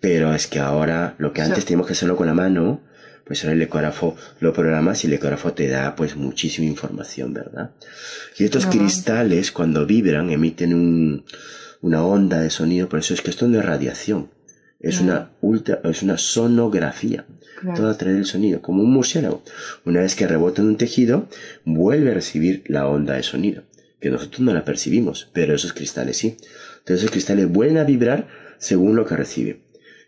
Pero es que ahora lo que antes teníamos que hacerlo con la mano, pues ahora el ecógrafo lo programas y el ecógrafo te da pues muchísima información, ¿verdad? Y estos cristales cuando vibran emiten un, una onda de sonido, por eso es que esto no es radiación, es una ultra, es una sonografía. Todo a través del sonido, como un murciélago. Una vez que rebota en un tejido, vuelve a recibir la onda de sonido, que nosotros no la percibimos, pero esos cristales sí. Entonces los cristales vuelven a vibrar según lo que recibe.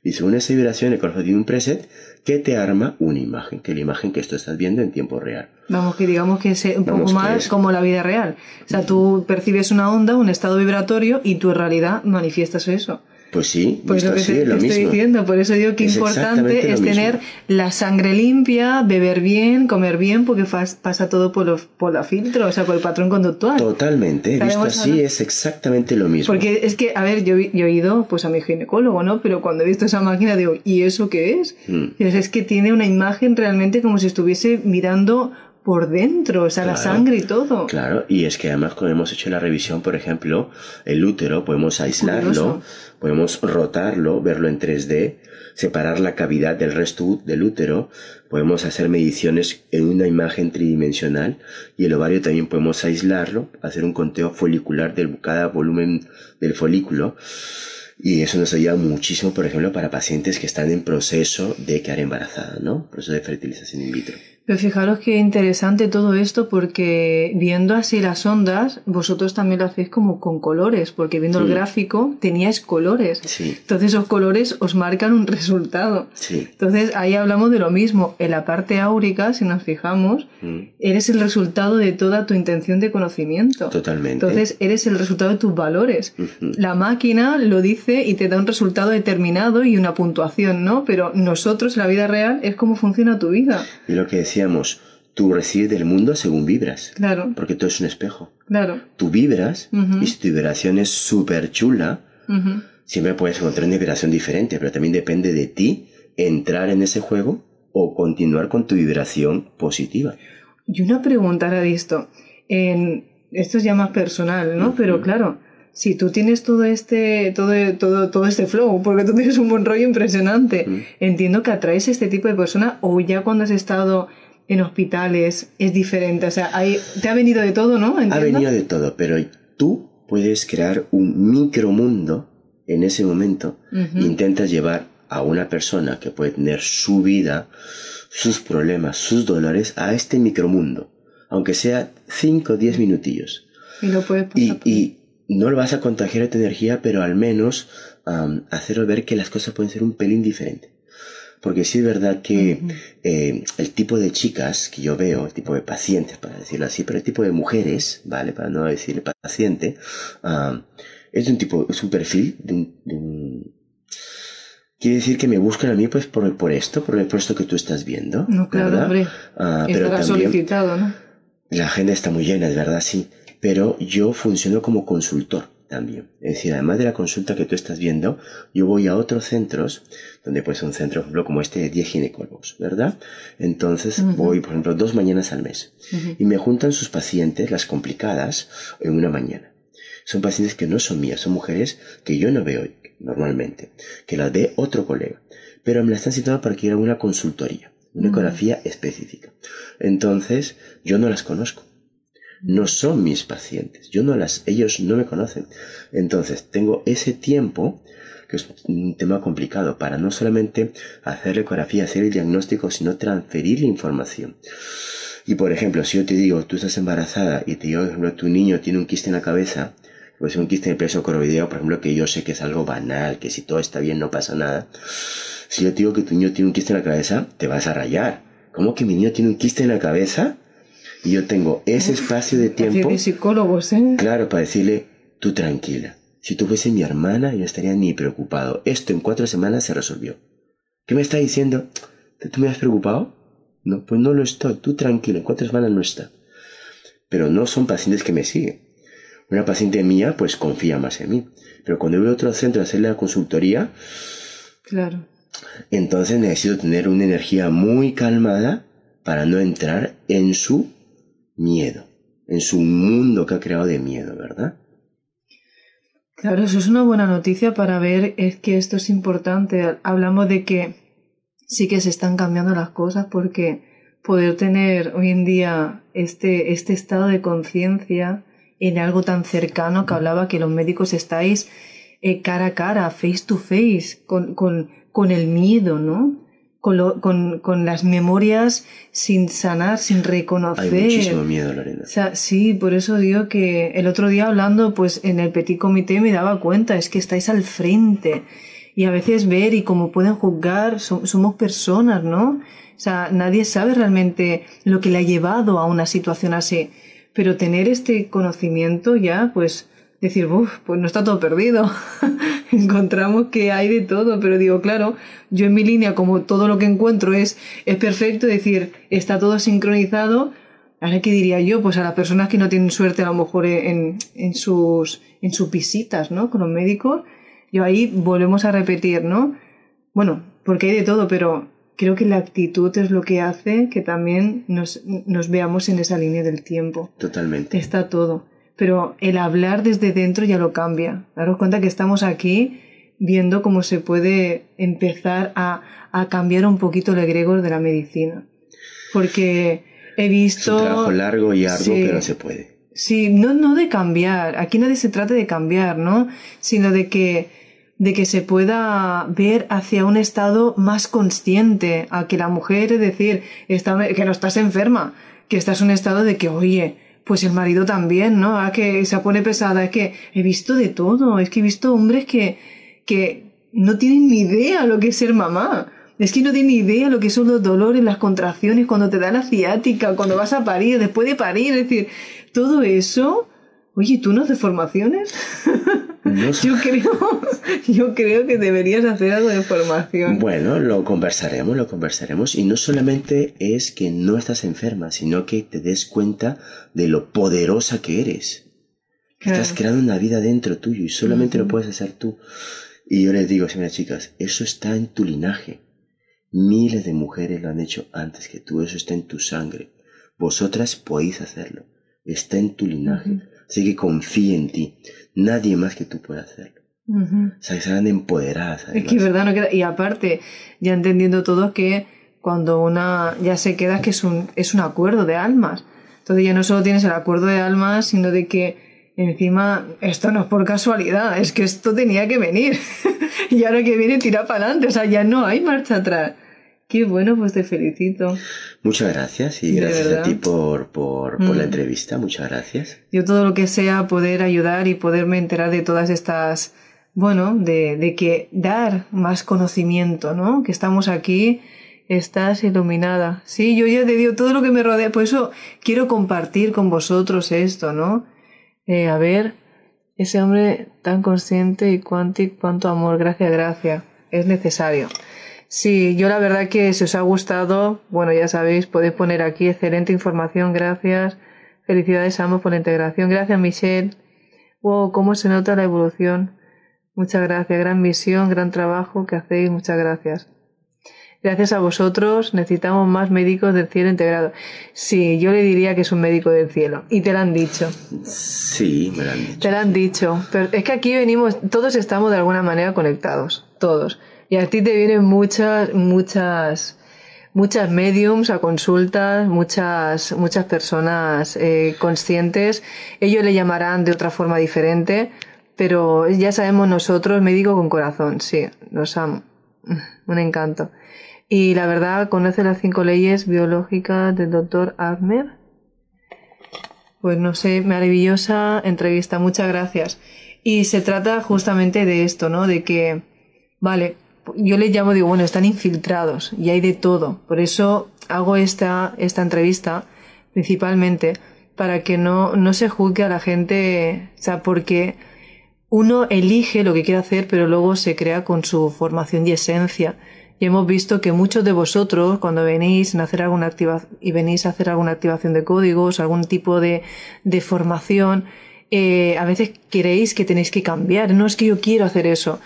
Y según esa vibración, el corazón tiene un preset que te arma una imagen, que es la imagen que esto estás viendo en tiempo real. Vamos, que digamos que es un poco más como la vida real. O sea, tú percibes una onda, un estado vibratorio y tú en realidad manifiestas eso. Pues sí, pues lo que te, lo estoy diciendo, por eso digo que importante es tener la sangre limpia, beber bien, comer bien, porque pasa todo por, los, por la filtro, o sea, por el patrón conductual. Totalmente, visto así es exactamente lo mismo. Porque es que, a ver, yo, yo, he ido pues a mi ginecólogo, ¿no? Pero cuando he visto esa máquina digo, ¿y eso qué es? Mm. es que tiene una imagen realmente como si estuviese mirando por dentro, o sea, la sangre y todo. Claro, y es que además cuando hemos hecho la revisión, por ejemplo, el útero, podemos aislarlo, podemos rotarlo, verlo en 3D, separar la cavidad del resto del útero, podemos hacer mediciones en una imagen tridimensional y el ovario también podemos aislarlo, hacer un conteo folicular de cada volumen del folículo. Y eso nos ayuda muchísimo, por ejemplo, para pacientes que están en proceso de quedar embarazada, ¿no? Proceso de fertilización in vitro. Pero fijaros qué interesante todo esto porque viendo así las ondas, vosotros también lo hacéis como con colores, porque viendo el gráfico teníais colores. Entonces esos colores os marcan un resultado. Entonces ahí hablamos de lo mismo. En la parte áurica, si nos fijamos, mm. eres el resultado de toda tu intención de conocimiento. Totalmente. Entonces eres el resultado de tus valores. La máquina lo dice y te da un resultado determinado y una puntuación, ¿no? Pero nosotros, en la vida real, es cómo funciona tu vida. Y lo que decía tú recibes del mundo según vibras. Claro. Porque todo es un espejo. Claro. Tú vibras y si tu vibración es súper chula, siempre puedes encontrar una vibración diferente, pero también depende de ti entrar en ese juego o continuar con tu vibración positiva. Y una pregunta ahora de esto. En, esto es ya más personal, ¿no? Pero claro, si tú tienes todo este, todo, todo, todo este flow, porque tú tienes un buen rollo impresionante, entiendo que atraes a este tipo de persona o ya cuando has estado en hospitales es diferente. O sea, hay, te ha venido de todo, ¿no? Ha venido de todo, pero tú puedes crear un micromundo en ese momento. Intentas llevar a una persona que puede tener su vida, sus problemas, sus dolores a este micromundo, aunque sea 5 o 10 minutillos. Y lo puedes y, y, no lo vas a contagiar de tu energía, pero al menos hacerlo ver que las cosas pueden ser un pelín diferente. Porque sí es verdad que eh, el tipo de chicas que yo veo, el tipo de pacientes, para decirlo así, pero el tipo de mujeres, ¿vale? Para no decir paciente, es un tipo, es un perfil de un, Quiere decir que me buscan a mí pues por, por esto, por, el esto que tú estás viendo. No, claro, hombre. Ah, pero también, solicitado, ¿no? La agenda está muy llena, es verdad, sí. Pero yo funciono como consultor también. Es decir, además de la consulta que tú estás viendo, yo voy a otros centros, donde pues un centro, por ejemplo, como este de 10 ginecólogos, ¿verdad? Entonces voy, por ejemplo, dos mañanas al mes. Y me juntan sus pacientes, las complicadas, en una mañana. Son pacientes que no son mías, son mujeres que yo no veo normalmente, que las ve otro colega. Pero me las están citando para que ir a una consultoría, una ecografía específica. Entonces, yo no las conozco no son mis pacientes. Yo no las, ellos no me conocen. Entonces, tengo ese tiempo, que es un tema complicado, para no solamente hacer la ecografía, hacer el diagnóstico, sino transferir la información. Y por ejemplo, si yo te digo, tú estás embarazada y te digo, por ejemplo, tu niño tiene un quiste en la cabeza, pues un quiste en el peso coroideo, por ejemplo, que yo sé que es algo banal, que si todo está bien no pasa nada. Si yo te digo que tu niño tiene un quiste en la cabeza, te vas a rayar. ¿Cómo que mi niño tiene un quiste en la cabeza? Y yo tengo ese espacio de tiempo. psicólogos, ¿eh? Claro, para decirle, tú tranquila. Si tú fuese mi hermana, yo estaría ni preocupado. Esto en cuatro semanas se resolvió. ¿Qué me está diciendo? ¿Tú me has preocupado? No, pues no lo estoy. Tú tranquilo, en cuatro semanas no está. Pero no son pacientes que me siguen. Una paciente mía, pues confía más en mí. Pero cuando voy a otro centro a hacerle la consultoría, claro. entonces necesito tener una energía muy calmada para no entrar en su miedo, en su mundo que ha creado de miedo, ¿verdad? Claro, eso es una buena noticia para ver es que esto es importante. Hablamos de que sí que se están cambiando las cosas porque poder tener hoy en día este, este estado de conciencia en algo tan cercano que hablaba que los médicos estáis eh, cara a cara, face to face, con, con, con el miedo, ¿no? Con, con, con, las memorias sin sanar, sin reconocer. Hay muchísimo miedo, Lorena. O sea, sí, por eso digo que el otro día hablando, pues en el petit comité me daba cuenta, es que estáis al frente. Y a veces ver y como pueden juzgar, somos personas, ¿no? O sea, nadie sabe realmente lo que le ha llevado a una situación así. Pero tener este conocimiento ya, pues decir, uff, pues no está todo perdido. Encontramos que hay de todo, pero digo, claro, yo en mi línea, como todo lo que encuentro es, es perfecto, decir, está todo sincronizado. Ahora, ¿qué diría yo? Pues a las personas que no tienen suerte a lo mejor en, en, sus, en sus visitas, ¿no? Con los médicos, yo ahí volvemos a repetir, ¿no? Bueno, porque hay de todo, pero creo que la actitud es lo que hace que también nos, nos veamos en esa línea del tiempo. Totalmente. Está todo pero el hablar desde dentro ya lo cambia. Daros cuenta que estamos aquí viendo cómo se puede empezar a, a cambiar un poquito el egregor de la medicina. Porque he visto... Es un trabajo largo y arduo, pero se puede. Sí, no, no de cambiar. Aquí nadie se trata de cambiar, ¿no? Sino de que, de que se pueda ver hacia un estado más consciente, a que la mujer, es decir, está, que no estás enferma, que estás en un estado de que, oye, pues el marido también, ¿no? Ah, que se pone pesada. Es que he visto de todo. Es que he visto hombres que, que no tienen ni idea lo que es ser mamá. Es que no tienen ni idea lo que son los dolores, las contracciones, cuando te da la ciática, cuando vas a parir, después de parir. Es decir, todo eso. Oye, ¿tú no haces formaciones? yo, creo, yo creo que deberías hacer algo de formación. Bueno, lo conversaremos, lo conversaremos. Y no solamente es que no estás enferma, sino que te des cuenta de lo poderosa que eres. Estás creando una vida dentro tuyo y solamente lo puedes hacer tú. Y yo les digo, señoras chicas, eso está en tu linaje. Miles de mujeres lo han hecho antes que tú, eso está en tu sangre. Vosotras podéis hacerlo. Está en tu linaje. Así que confía en ti. Nadie más que tú puede hacerlo. O sea, que serán empoderadas. Es que verdad no queda. Y aparte, ya entendiendo todo que cuando una ya se queda es que es un, es un acuerdo de almas. Entonces ya no solo tienes el acuerdo de almas, sino de que encima esto no es por casualidad, es que esto tenía que venir. y ahora que viene tira para adelante, o sea, ya no hay marcha atrás. Qué bueno, pues te felicito. Muchas gracias y gracias a ti por, por, por la mm. entrevista. Muchas gracias. Yo todo lo que sea poder ayudar y poderme enterar de todas estas, bueno, de, de que dar más conocimiento, ¿no? Que estamos aquí, estás iluminada. Sí, yo ya te digo todo lo que me rodea, por eso quiero compartir con vosotros esto, ¿no? Eh, a ver, ese hombre tan consciente y cuántico, cuánto amor, gracias, gracias, es necesario. Sí, yo la verdad que si os ha gustado, bueno, ya sabéis, podéis poner aquí excelente información, gracias. Felicidades a ambos por la integración. Gracias, Michelle. Wow, cómo se nota la evolución. Muchas gracias, gran misión, gran trabajo que hacéis, muchas gracias. Gracias a vosotros necesitamos más médicos del cielo integrado. Sí, yo le diría que es un médico del cielo. Y te lo han dicho. Sí, me lo han dicho. Te lo han dicho. Pero es que aquí venimos, todos estamos de alguna manera conectados. Todos. Y a ti te vienen muchas, muchas, muchas mediums a consultas, muchas, muchas personas eh, conscientes. Ellos le llamarán de otra forma diferente, pero ya sabemos nosotros, médico con corazón, sí, los amo. Un encanto. Y la verdad, conoce las cinco leyes biológicas del doctor Abner. Pues no sé, maravillosa entrevista, muchas gracias. Y se trata justamente de esto, ¿no? De que, vale, yo les llamo, digo, bueno, están infiltrados y hay de todo. Por eso hago esta, esta entrevista principalmente para que no, no se juzgue a la gente, o sea, porque uno elige lo que quiere hacer, pero luego se crea con su formación y esencia. Y hemos visto que muchos de vosotros, cuando venís a hacer alguna activación y venís a hacer alguna activación de códigos, algún tipo de, de formación, eh, a veces queréis que tenéis que cambiar. No es que yo quiero hacer eso.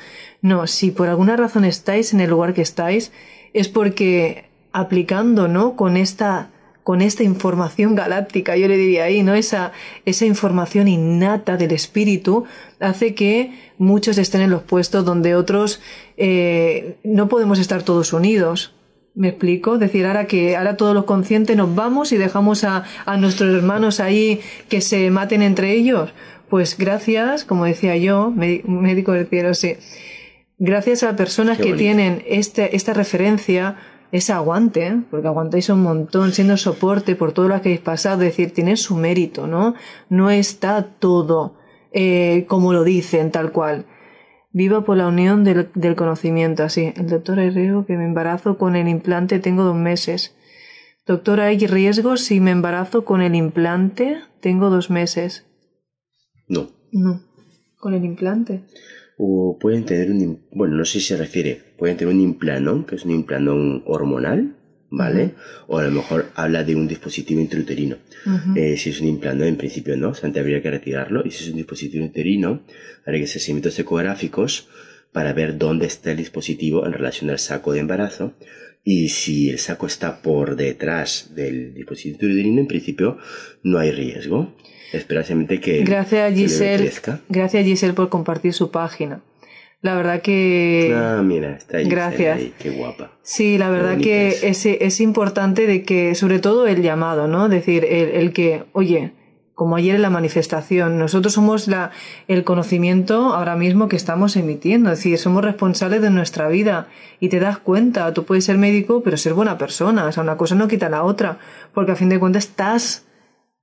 No, si por alguna razón estáis en el lugar que estáis, es porque aplicando, ¿no? Con esta con esta información galáctica, yo le diría ahí, ¿no? Esa, esa información innata del espíritu hace que muchos estén en los puestos donde otros eh, no podemos estar todos unidos. ¿Me explico? Decir, ahora que ahora todos los conscientes nos vamos y dejamos a, a nuestros hermanos ahí que se maten entre ellos. Pues gracias, como decía yo, médico del cielo, sí. Gracias a personas que tienen este, esta referencia, ese aguante, ¿eh? porque aguantáis un montón, siendo soporte por todo lo que habéis pasado, es decir, tiene su mérito, ¿no? No está todo eh, como lo dicen, tal cual. Viva por la unión del, conocimiento, así. El doctor, hay riesgo que me embarazo con el implante, tengo dos meses. Doctor, ¿hay riesgo si me embarazo con el implante? Tengo dos meses. No. No. ¿Con el implante? O pueden tener un... Bueno, no sé si se refiere. Pueden tener un implanón, que es un implanón hormonal, ¿vale? O a lo mejor habla de un dispositivo intrauterino. Eh, si es un implante, en principio no, o sea, habría que retirarlo. Y si es un dispositivo intrauterino, habría que hacer seguimientos ecográficos para ver dónde está el dispositivo en relación al saco de embarazo. Y si el saco está por detrás del dispositivo intrauterino, en principio no hay riesgo. Esperación que. Gracias, Giselle. gracias, Giselle, por compartir su página. La verdad que... Ah, mira, está. Gracias. qué guapa. Sí, la verdad que es. es. importante de que, sobre todo el llamado, ¿no? Decir, el, que, oye, como ayer en la manifestación, nosotros somos la, el conocimiento ahora mismo que estamos emitiendo, es decir, somos responsables de nuestra vida y te das cuenta, tú puedes ser médico, pero ser buena persona, o sea, una cosa no quita la otra, porque a fin de cuentas estás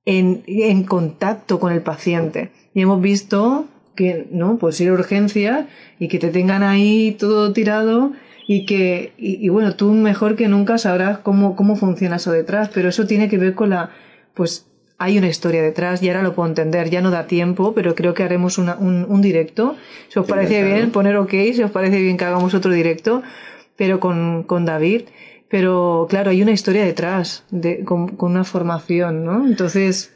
en, en contacto con el paciente. Y hemos visto que, ¿no? Pues ir a urgencias y que te tengan ahí todo tirado y que, y, bueno, tú mejor que nunca sabrás cómo, cómo funciona eso detrás, pero eso tiene que ver con la, pues hay una historia detrás y ahora lo puedo entender, ya no da tiempo, pero creo que haremos una, un, un, directo. Si os parece bien, poner ok, si os parece bien que hagamos otro directo, pero con, con David. Pero claro, hay una historia detrás, de, con, una formación, ¿no? Entonces,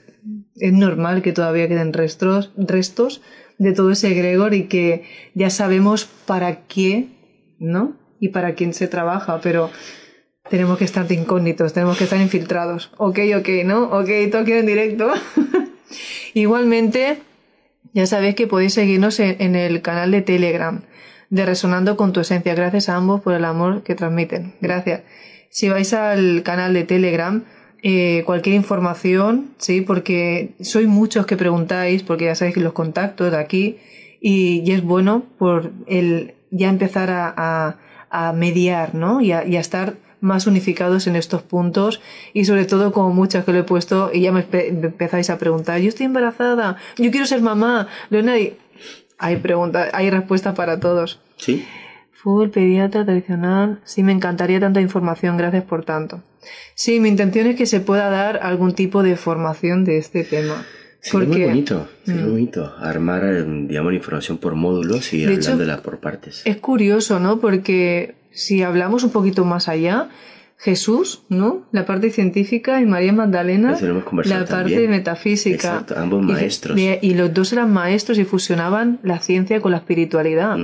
es normal que todavía queden restos, restos de todo ese egregor y que ya sabemos para qué, ¿no? Y para quién se trabaja, pero tenemos que estar de incógnitos, tenemos que estar infiltrados. Ok, ok, ¿no? Ok, todo en directo. Igualmente, ya sabéis que podéis seguirnos en, el canal de Telegram de Resonando con tu Esencia. Gracias a ambos por el amor que transmiten. Gracias. Si vais al canal de Telegram, eh, cualquier información, ¿sí? Porque sois muchos que preguntáis, porque ya sabéis que los contactos de aquí, y, es bueno por el ya empezar a, a, mediar, ¿no? Y a, estar más unificados en estos puntos y sobre todo como muchas que lo he puesto y ya me, empezáis a preguntar, yo estoy embarazada, yo quiero ser mamá, Leonardo, hay preguntas, hay respuestas para todos. Sí. Fútbol, pediatra, tradicional, sí, me encantaría tanta información, gracias por tanto. Sí, mi intención es que se pueda dar algún tipo de formación de este tema. Sería muy bonito, muy mm. bonito armar, digamos, la información por módulos y hablándola por partes. Es curioso, ¿no? Porque si hablamos un poquito más allá, Jesús, ¿no? La parte científica y María Magdalena la parte metafísica. Exacto, ambos maestros. Y, los dos eran maestros y fusionaban la ciencia con la espiritualidad.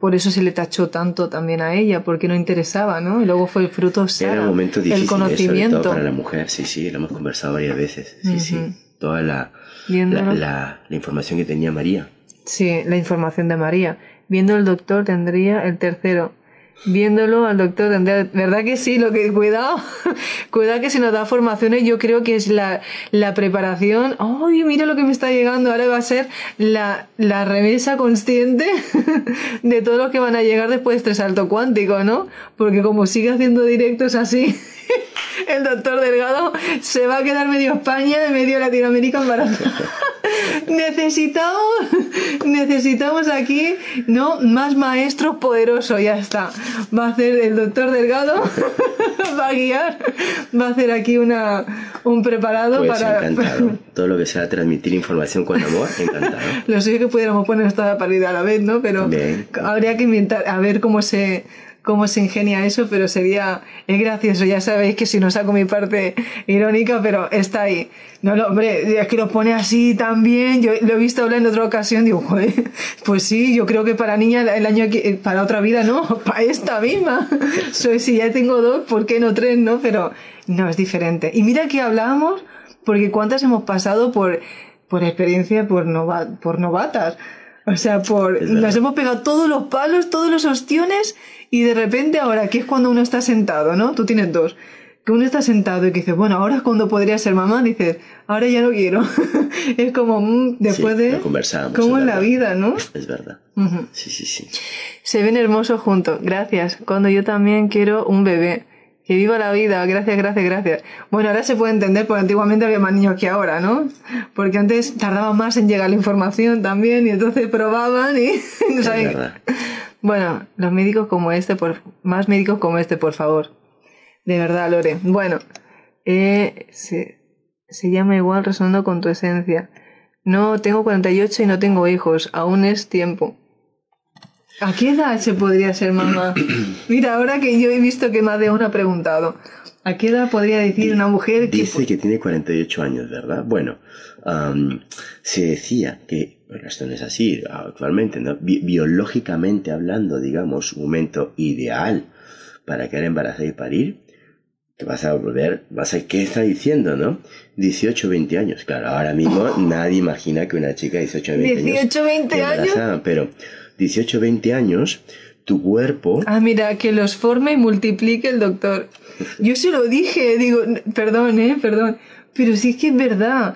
Por eso se le tachó tanto también a ella, porque no interesaba, ¿no? Y luego fue el fruto Era un momento difícil, el conocimiento. Para la mujer, sí, sí, lo hemos conversado varias veces. Sí, sí. Toda la, la, la información que tenía María. Sí, la información de María. Viendo el doctor tendría el tercero viéndolo al doctor ¿Verdad que sí? Lo que, cuidado, cuidado que si nos da formaciones, yo creo que es la, la preparación. ¡Ay, mira lo que me está llegando! Ahora va a ser la, la remesa consciente de todos los que van a llegar después de este salto cuántico, ¿no? Porque como sigue haciendo directos así, el doctor Delgado se va a quedar medio España medio Latinoamérica embarazada. Necesitamos, necesitamos aquí, ¿no? Más maestros poderosos, ya está. Va a ser el doctor Delgado, va a guiar, va a hacer aquí una, un preparado pues para... encantado. Todo lo que sea transmitir información con amor, encantado. lo sé que pudiéramos poner esta partida a la vez, ¿no? Pero habría que inventar, a ver cómo se cómo se ingenia eso, pero sería, es gracioso, ya sabéis que si no saco mi parte irónica, pero está ahí. No, lo, hombre, es que lo pone así también, yo lo he visto hablar en otra ocasión, digo, joder, pues sí, yo creo que para niña el año que, para otra vida no, para esta misma. So, si ya tengo dos, ¿por qué no tres, no? Pero no, es diferente. Y mira que hablábamos, porque cuántas hemos pasado por, por experiencia por, por novatas. O sea, por, nos hemos pegado todos los palos, todos los ostiones y de repente ahora, que es cuando uno está sentado, ¿no? Tú tienes dos. Que uno está sentado y que dice, bueno, ahora es cuando podría ser mamá, dices, ahora ya no quiero. es como, mm, después de... conversamos. Como en la vida, ¿no? Es verdad. Sí, sí, sí. Se ven hermosos juntos. Gracias. Cuando yo también quiero un bebé. Que viva la vida, gracias, gracias, gracias. Bueno, ahora se puede entender porque antiguamente había más niños que ahora, ¿no? Porque antes tardaba más en llegar la información también y entonces probaban y no. Bueno, los médicos como este, por, más médicos como este, por favor. De verdad, Lore. Bueno, eh, se, se llama igual resonando con tu esencia. No, tengo 48 y no tengo hijos. Aún es tiempo. ¿A qué edad se podría ser mamá? Mira, ahora que yo he visto que más de uno ha preguntado, ¿a qué edad podría decir una mujer que... Dice que tiene 48 años, ¿verdad? Bueno, se decía que, bueno, esto no es así actualmente, ¿no? biológicamente hablando, digamos, un momento ideal para quedar embarazada y parir, que vas a volver, vas a, ¿qué está diciendo, no? 18, 20 años. Claro, ahora mismo nadie imagina que una chica de 18, 20 años... 18, 20 años. Pero 18, 20 años, tu cuerpo... Ah, mira, que los forme y multiplique el doctor. Yo se lo dije, digo, perdón, eh, perdón, pero sí es que es verdad.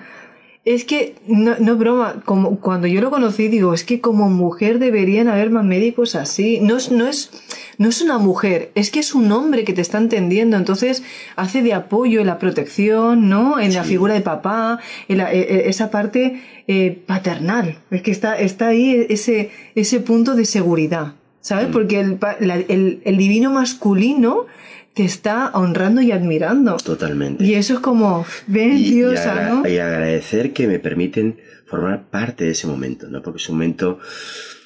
Es que, no, no broma, como cuando yo lo conocí, digo, es que como mujer deberían haber más médicos así. No es, no es, no es una mujer, es que es un hombre que te está entendiendo. Entonces, hace de apoyo en la protección, ¿no? En la figura de papá, en la, e, e, esa parte eh, paternal. Es que está, está ahí ese, ese punto de seguridad, ¿sabes? Mm. Porque el, el, el divino masculino te está honrando y admirando. Totalmente. Y eso es como, ven, diosa, ¿no? Y agradecer que me permiten formar parte de ese momento, ¿no? Porque es un momento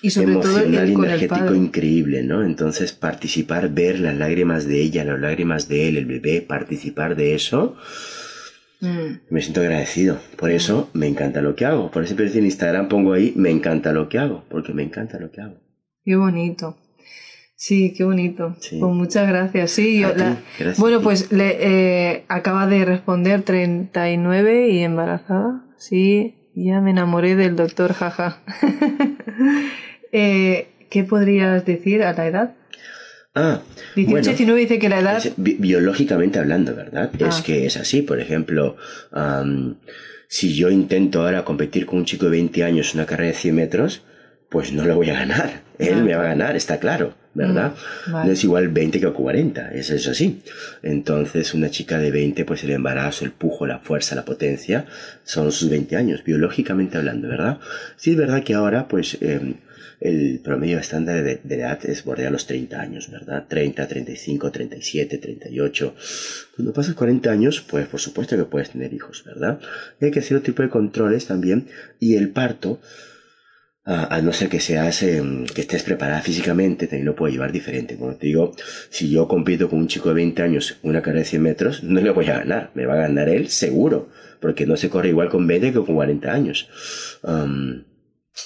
emocional y energético increíble, ¿no? Entonces participar, ver las lágrimas de ella, las lágrimas de él, el bebé, participar de eso, mm. me siento agradecido. Por mm. eso me encanta lo que hago. Por eso en Instagram pongo ahí, me encanta lo que hago, porque me encanta lo que hago. Qué bonito. Sí, qué bonito. Pues muchas gracias. Sí, yo bueno, pues le eh, acaba de responder 39 y embarazada. Sí, ya me enamoré del doctor, jaja. eh, ¿Qué podrías decir a la edad? Ah, 18, 19 dice que la edad... biológicamente hablando, ¿verdad? Es ah. que es así. Por ejemplo, si yo intento ahora competir con un chico de 20 años en una carrera de 100 metros, pues no lo voy a ganar. Él ah. me va a ganar, está claro. ¿Verdad? Mm, no es igual 20 que 40, eso es así. Entonces, una chica de 20, pues el embarazo, el pujo, la fuerza, la potencia, son sus 20 años, biológicamente hablando, ¿verdad? Sí, es verdad que ahora, pues, em, el promedio estándar de, edad es bordea los 30 años, ¿verdad? 30, 35, 37, 38. Cuando pasas 40 años, pues por supuesto que puedes tener hijos, ¿verdad? Y hay que hacer otro tipo de controles también. Y el parto, a, no ser que seas, em, que estés preparada físicamente, también lo puede llevar diferente. Como te digo, si yo compito con un chico de 20 años una carrera de 100 metros, no le voy a ganar, me va a ganar él seguro, porque no se corre igual con 20 que con 40 años.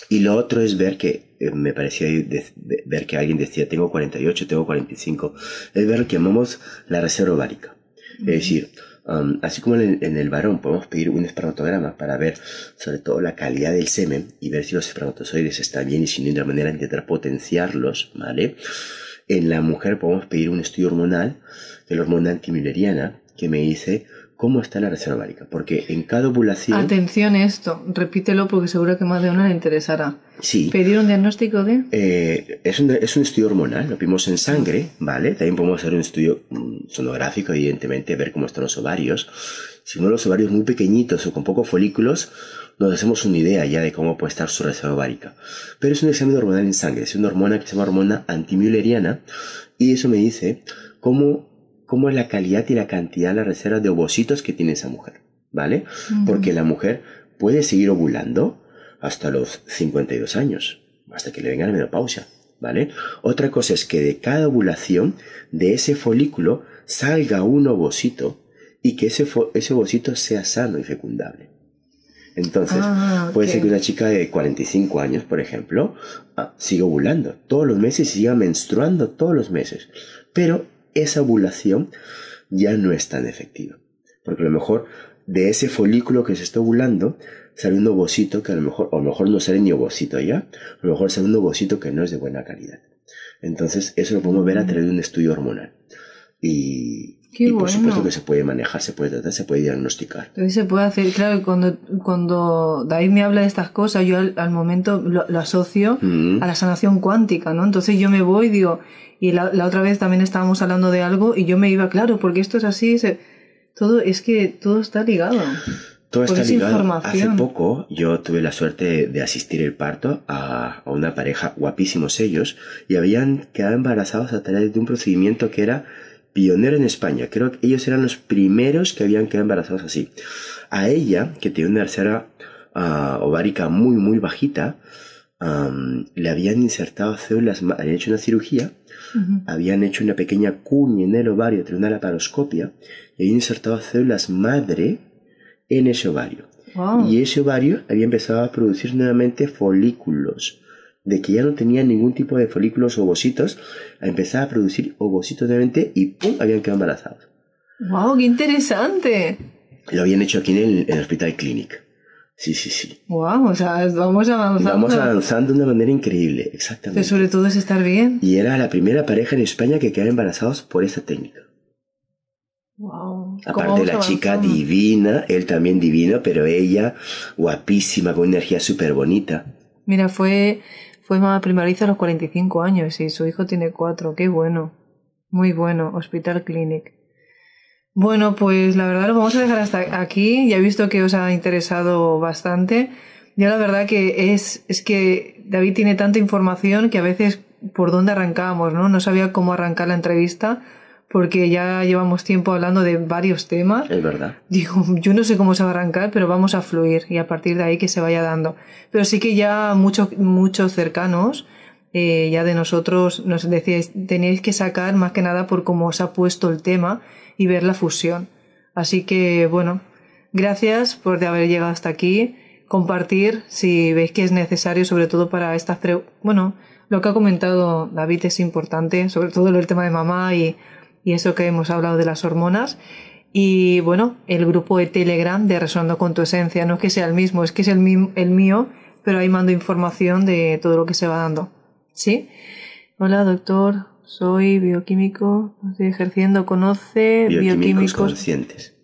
y lo otro es ver que, eh, me parecía ver que alguien decía, tengo 48, tengo 45, es ver lo que llamamos la reserva ovárica. Es decir, así como en el, varón podemos pedir un espermatograma para ver sobre todo la calidad del semen y ver si los espermatozoides están bien y si no de manera intentar potenciarlos, ¿vale? En la mujer podemos pedir un estudio hormonal de la hormona antimilleriana que me dice cómo está la reserva ovárica, porque en cada ovulación... Atención a esto, repítelo porque seguro que más de una le interesará. Sí. ¿Pedir un diagnóstico de...? Eh, es, un, es un estudio hormonal, lo pedimos en sangre, ¿vale? También podemos hacer un estudio mm, sonográfico, evidentemente, ver cómo están los ovarios. Si uno de los ovarios muy pequeñitos o con pocos folículos, nos hacemos una idea ya de cómo puede estar su reserva ovárica. Pero es un examen hormonal en sangre, es una hormona que se llama hormona antimülleriana, y eso me dice cómo cómo es la calidad y la cantidad, la reserva de ovocitos que tiene esa mujer, ¿vale? Porque la mujer puede seguir ovulando hasta los 52 años, hasta que le venga la menopausia, ¿vale? Otra cosa es que de cada ovulación de ese folículo salga un ovocito y que ese, ese ovocito sea sano y fecundable. Entonces, ah, puede ser que una chica de 45 años, por ejemplo, ah, siga ovulando todos los meses y siga menstruando todos los meses. Pero esa ovulación ya no es tan efectiva. Porque a lo mejor de ese folículo que se está ovulando sale un ovocito que a lo mejor, o a lo mejor no sale ni ovocito ya, a lo mejor sale un ovocito que no es de buena calidad. Entonces, eso lo podemos ver a través de un estudio hormonal. Y, y por supuesto que se puede manejar, se puede tratar, se puede diagnosticar. Entonces se puede hacer, claro, cuando, cuando David me habla de estas cosas, yo al, momento lo, asocio mm. a la sanación cuántica, ¿no? Entonces yo me voy, digo, y la, otra vez también estábamos hablando de algo y yo me iba, claro, porque esto es así, todo, es que todo está ligado. Todo está ligado. Hace poco yo tuve la suerte de asistir el parto a, a una pareja, guapísimos ellos, y habían quedado embarazados a través de un procedimiento que era pionero en España. Creo que ellos eran los primeros que habían quedado embarazados así. A ella, que tiene una tercera ah, ovárica muy, muy bajita, le habían insertado células, habían hecho una cirugía, habían hecho una pequeña cuña en el ovario, tras una laparoscopia, y habían insertado células madre en ese ovario. Y ese ovario había empezado a producir nuevamente folículos de que ya no tenía ningún tipo de folículos o ovocitos, empezaba a producir ovocitos nuevamente y ¡pum! habían quedado embarazados. ¡Wow! ¡Qué interesante! Lo habían hecho aquí en el, Hospital Clinic. Sí, sí, sí. Wow, o sea, vamos avanzando. Vamos avanzando de una manera increíble, exactamente. Pero sobre todo es estar bien. Y era la primera pareja en España que quedaba embarazados por esa técnica. Wow. Aparte la chica divina, él también divino, pero ella guapísima, con energía súper bonita. Mira, fue fue mamá primariza a los 45 años y su hijo tiene 4. Qué bueno. Muy bueno. Hospital Clinic. Bueno, pues la verdad lo vamos a dejar hasta aquí. Ya he visto que os ha interesado bastante. Ya la verdad que es, es que David tiene tanta información que a veces por dónde arrancamos, ¿no? No sabía cómo arrancar la entrevista porque ya llevamos tiempo hablando de varios temas. Es verdad. Digo, yo no sé cómo se va a arrancar, pero vamos a fluir y a partir de ahí que se vaya dando. Pero sí que ya muchos, muchos cercanos, eh, ya de nosotros, nos decíais, tenéis que sacar más que nada por cómo os ha puesto el tema y ver la fusión. Así que, bueno, gracias por haber llegado hasta aquí. Compartir si veis que es necesario, sobre todo para estas, bueno, lo que ha comentado David es importante, sobre todo el tema de mamá y y eso que hemos hablado de las hormonas. Y bueno, el grupo de Telegram de Resonando con tu Esencia, no es que sea el mismo, es que es el, el mío, pero ahí mando información de todo lo que se va dando. ¿Sí? Hola, doctor, soy bioquímico, estoy ejerciendo, conoce bioquímicos, conscientes.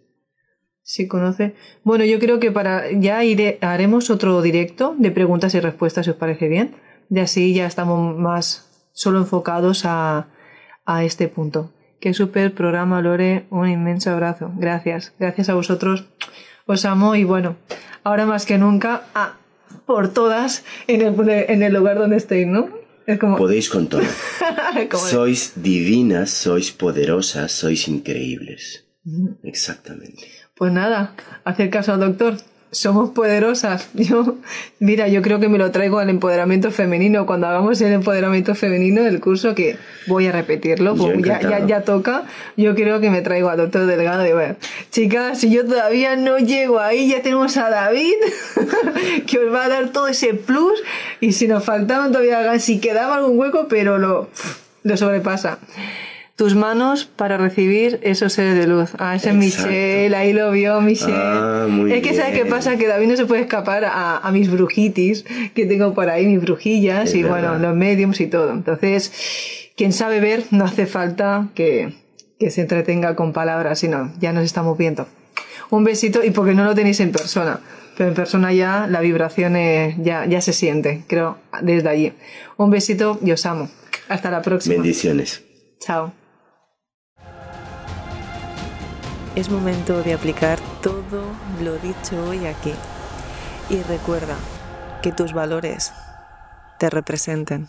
Sí, conoce. Bueno, yo creo que para ya iré, haremos otro directo de preguntas y respuestas, si os parece bien. De así ya estamos más solo enfocados a, a este punto. Qué super programa, Lore. Un inmenso abrazo. Gracias. Gracias a vosotros. Os amo y bueno, ahora más que nunca, ah, por todas en el, en el lugar donde estéis, ¿no? Como... Podéis con todo. sois divinas, sois poderosas, sois increíbles. Exactamente. Pues nada, hacer caso al doctor somos poderosas. Yo, mira, yo creo que me lo traigo al empoderamiento femenino. Cuando hagamos el empoderamiento femenino del curso, que voy a repetirlo, pues ya, ya, ya, toca, yo creo que me traigo a doctor Delgado de ver, chicas, si yo todavía no llego ahí, ya tenemos a David, que os va a dar todo ese plus, y si nos faltaban todavía, si quedaba algún hueco, pero lo, lo sobrepasa tus manos para recibir esos seres de luz. Ah, ese es Michelle, ahí lo vio Michelle. Ah, es que ¿sabes qué pasa? Que David no se puede escapar a, mis brujitis que tengo por ahí, mis brujillas y bueno, los mediums y todo. Entonces, quien sabe ver, no hace falta que, que se entretenga con palabras, sino ya nos estamos viendo. Un besito y porque no lo tenéis en persona pero en persona ya la vibración ya, ya se siente, creo, desde allí. Un besito y os amo. Hasta la próxima. Bendiciones. Chao. Es momento de aplicar todo lo dicho hoy aquí. Y recuerda que tus valores te representen.